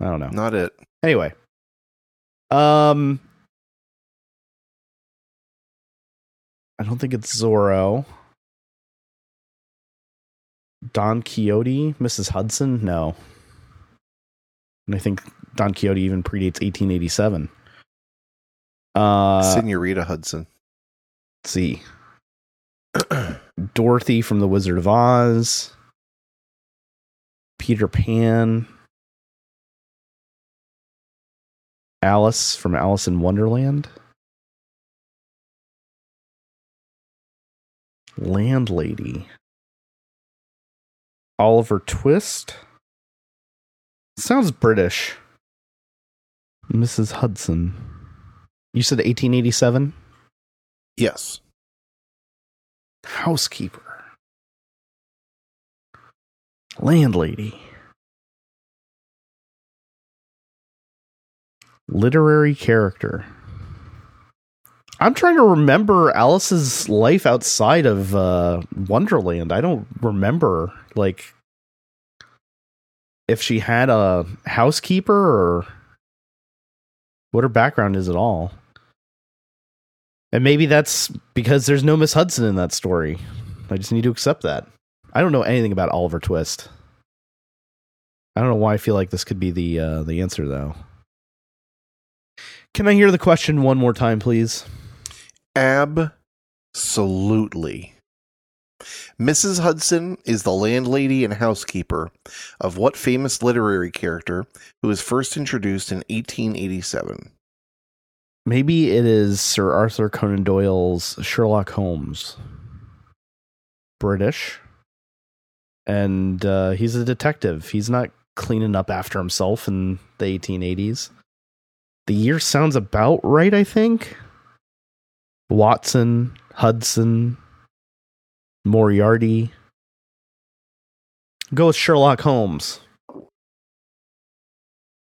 S1: I don't know.
S2: Not it.
S1: Anyway, um, I don't think it's Zorro. Don Quixote, Mrs. Hudson? No. And I think Don Quixote even predates 1887. Uh,
S2: Senorita Hudson.
S1: see. Dorothy from The Wizard of Oz. Peter Pan. Alice from Alice in Wonderland. Landlady. Oliver Twist. Sounds British. Mrs. Hudson. You said 1887?
S2: Yes.
S1: Housekeeper. Landlady. Literary character. I'm trying to remember Alice's life outside of uh, Wonderland. I don't remember like if she had a housekeeper or what her background is at all. And maybe that's because there's no Miss Hudson in that story. I just need to accept that. I don't know anything about Oliver Twist. I don't know why I feel like this could be the uh, the answer though. Can I hear the question one more time, please?
S2: Absolutely. Mrs. Hudson is the landlady and housekeeper of what famous literary character who was first introduced in 1887?
S1: Maybe it is Sir Arthur Conan Doyle's Sherlock Holmes. British. And uh, he's a detective. He's not cleaning up after himself in the 1880s. The year sounds about right, I think. Watson, Hudson, Moriarty. Go with Sherlock Holmes.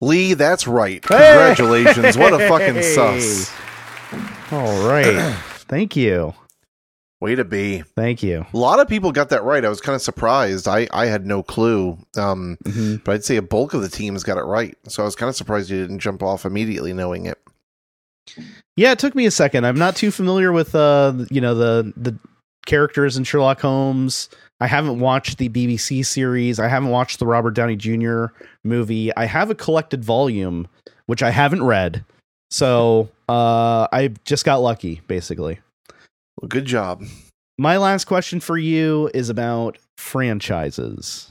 S2: Lee, that's right. Congratulations. Hey! What a fucking sus.
S1: All right. Thank you.
S2: Way to be.
S1: Thank you.
S2: A lot of people got that right. I was kind of surprised. I, I had no clue. Um, mm-hmm. But I'd say a bulk of the teams got it right. So I was kind of surprised you didn't jump off immediately knowing it.
S1: Yeah, it took me a second. I'm not too familiar with uh, you know, the the characters in Sherlock Holmes. I haven't watched the BBC series. I haven't watched the Robert Downey Jr. movie. I have a collected volume, which I haven't read. So uh, I just got lucky, basically.
S2: Well, good job.
S1: My last question for you is about franchises.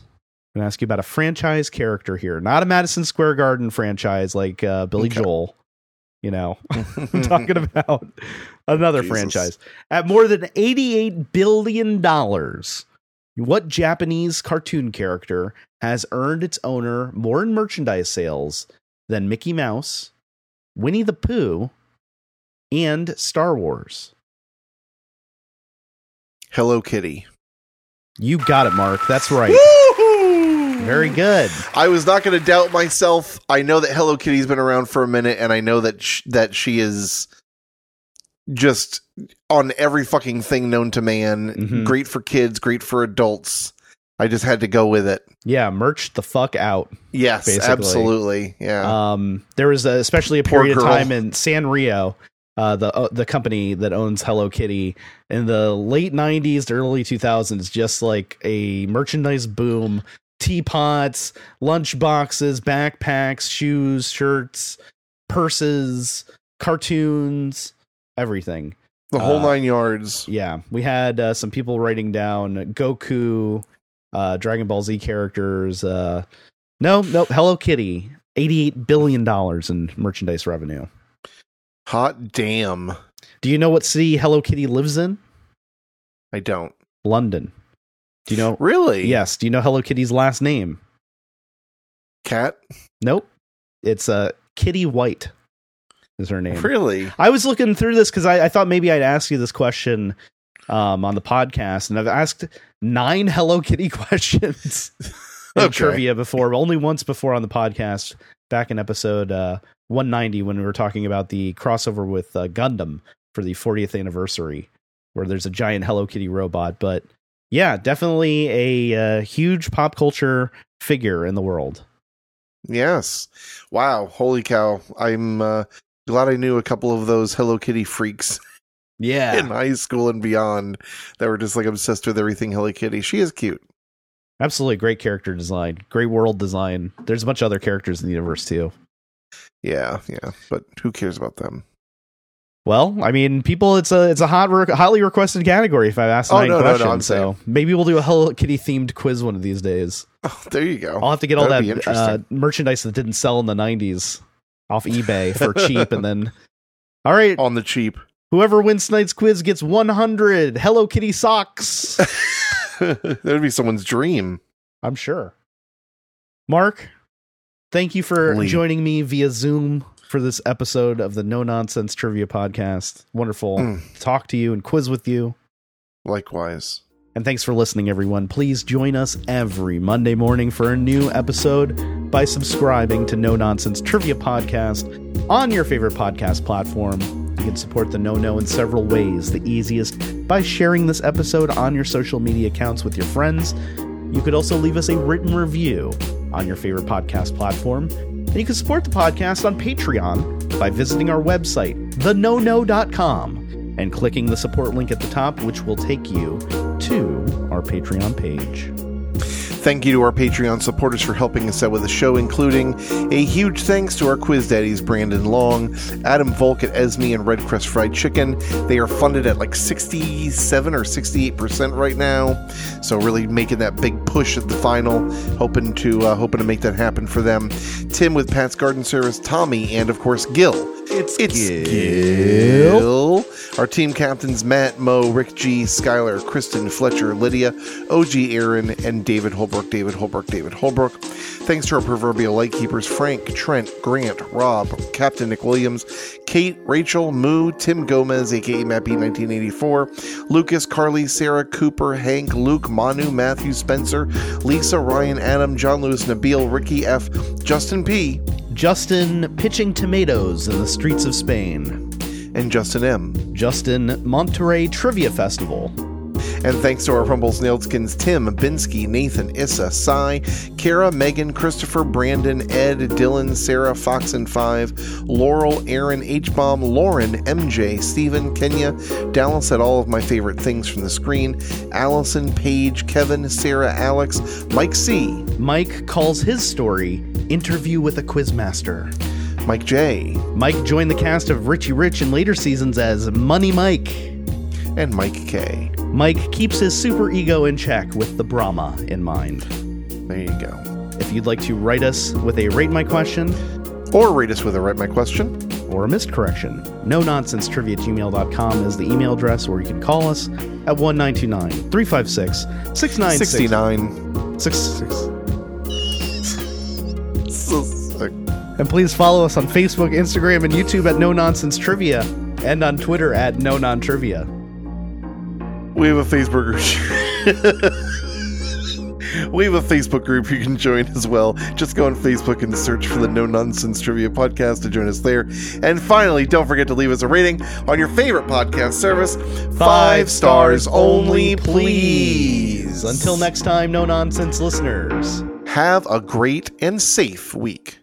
S1: I'm going to ask you about a franchise character here, not a Madison Square Garden franchise like uh, Billy okay. Joel. You know, I'm talking about another Jesus. franchise at more than $88 billion. What Japanese cartoon character has earned its owner more in merchandise sales than Mickey Mouse, Winnie the Pooh, and Star Wars?
S2: Hello Kitty.
S1: You got it, Mark. That's right. Very good.
S2: I was not going to doubt myself. I know that Hello Kitty's been around for a minute, and I know that sh- that she is just on every fucking thing known to man.
S1: Mhm.
S2: Great for kids, great for adults. I just had to go with it.
S1: Yeah, merch the fuck out.
S2: Yes,
S1: Basically.
S2: absolutely. Yeah.
S1: Um, there was a, especially a period of time in Sanrio, uh, the uh, the company that owns Hello Kitty, in the late '90s to early 2000s, just like a merchandise boom. Teapots, lunch boxes, backpacks, shoes, shirts, purses, cartoons, everything.
S2: the whole
S1: uh,
S2: nine yards.
S1: Yeah, we had uh, some people writing down Goku, uh, Dragon Ball Z characters. Uh, no, no, Hello Kitty, eighty-eight billion dollars in merchandise revenue.
S2: Hot damn.
S1: Do you know what city Hello Kitty lives in?
S2: I don't.
S1: London. Do you know?
S2: Really?
S1: Yes. Do you know Hello Kitty's last name?
S2: Cat?
S1: Nope. It's uh, Kitty White. Is her name?
S2: Really?
S1: I was looking through this because I, I thought maybe I'd ask you this question um, on the podcast, and I've asked nine Hello Kitty questions in
S2: Okay.
S1: trivia before, only once before on the podcast, back in episode uh, 190 when we were talking about the crossover with uh, Gundam for the 40th anniversary, where there's a giant Hello Kitty robot. But yeah, definitely a uh, huge pop culture figure in the world.
S2: Yes. Wow. Holy cow. I'm uh, glad I knew a couple of those Hello Kitty freaks
S1: Yeah,
S2: in high school and beyond that were just like obsessed with everything Hello Kitty. She is cute.
S1: absolutely great character design, great world design. There's a bunch of other characters in the universe too.
S2: Yeah, yeah. But who cares about them?
S1: Well, I mean, people, it's a it's a hot, re- highly requested category. If I've asked
S2: Oh,
S1: nine
S2: no, no, no,
S1: questions,
S2: I'm
S1: so maybe we'll do a Hello Kitty themed quiz one of these days.
S2: Oh, there you go.
S1: I'll have to get all
S2: That'd be
S1: that uh, merchandise that didn't sell in the '90s off eBay for cheap, and then, all right,
S2: On the cheap.
S1: whoever wins tonight's quiz gets 100 Hello Kitty socks.
S2: that would be someone's dream.
S1: I'm sure. Mark, thank you for
S2: Lee.
S1: joining me via Zoom for this episode of the No Nonsense Trivia Podcast. Wonderful
S2: Mm.
S1: to talk to you and quiz with you.
S2: Likewise.
S1: And thanks for listening, everyone. Please join us every Monday morning for a new episode by subscribing to No Nonsense Trivia Podcast on your favorite podcast platform. You can support the No No in several ways. The easiest by sharing this episode on your social media accounts with your friends. You could also leave us a written review on your favorite podcast platform. And you can support the podcast on Patreon by visiting our website, thenono.com, and clicking the support link at the top, which will take you to our Patreon page.
S2: Thank you to our Patreon supporters for helping us out with the show, including a huge thanks to our quiz daddies Brandon Long, Adam Volk at Esme and Red Crest Fried Chicken. They are funded at like 67 or 68% right now, so really making that big push at the final, hoping to uh, hoping to make that happen for them. Tim with Pat's Garden Service, Tommy, and of course Gil.
S1: It's,
S2: It's Gil. Our team captains Matt, Mo, Rick G, Skylar, Kristen, Fletcher, Lydia, OG Aaron, and David Holbrook, David Holbrook, David Holbrook. Thanks to our proverbial lightkeepers Frank, Trent, Grant, Rob, Captain Nick Williams, Kate, Rachel, Moo, Tim Gomez, aka Matt B1984, Lucas, Carly, Sarah, Cooper, Hank, Luke, Manu, Matthew, Spencer, Lisa, Ryan, Adam, John Lewis, Nabil, Ricky F, Justin P,
S1: Justin pitching tomatoes in the streets of Spain.
S2: and Justin M.
S1: Justin Monterey Trivia Festival.
S2: And thanks to our Rumble Snailskins Tim, Binsky, Nathan, Issa, Cy, Kara, Megan, Christopher, Brandon, Ed, Dylan, Sarah, Fox and Five, Laurel, Aaron, H Bomb, Lauren, MJ, Steven, Kenya, Dallas at all of my favorite things from the screen, Allison, Paige, Kevin, Sarah, Alex, Mike C,
S1: Mike calls his story Interview with a Quizmaster.
S2: Mike J,
S1: Mike joined the cast of Richie Rich in later seasons as Money Mike.
S2: and Mike K.
S1: Mike keeps his super ego in check with the Brahma in mind.
S2: There you go.
S1: If you'd like to write us with a rate my question
S2: Or rate us with a write my question.
S1: or a missed correction, no nonsense trivia gmail.com is the email address where you can call us at 1929 356 6966.
S2: 69.
S1: Six-
S2: So sick.
S1: And please follow us on Facebook, Instagram, and YouTube at No Nonsense Trivia, and on Twitter at No Non Trivia.
S2: We have a Facebook group. we have a Facebook group you can join as well. Just go on Facebook and search for the No Nonsense Trivia Podcast to join us there. And finally, don't forget to leave us a rating on your favorite podcast service. Five, stars only, please.
S1: Until next time, No Nonsense listeners.
S2: Have a great and safe week.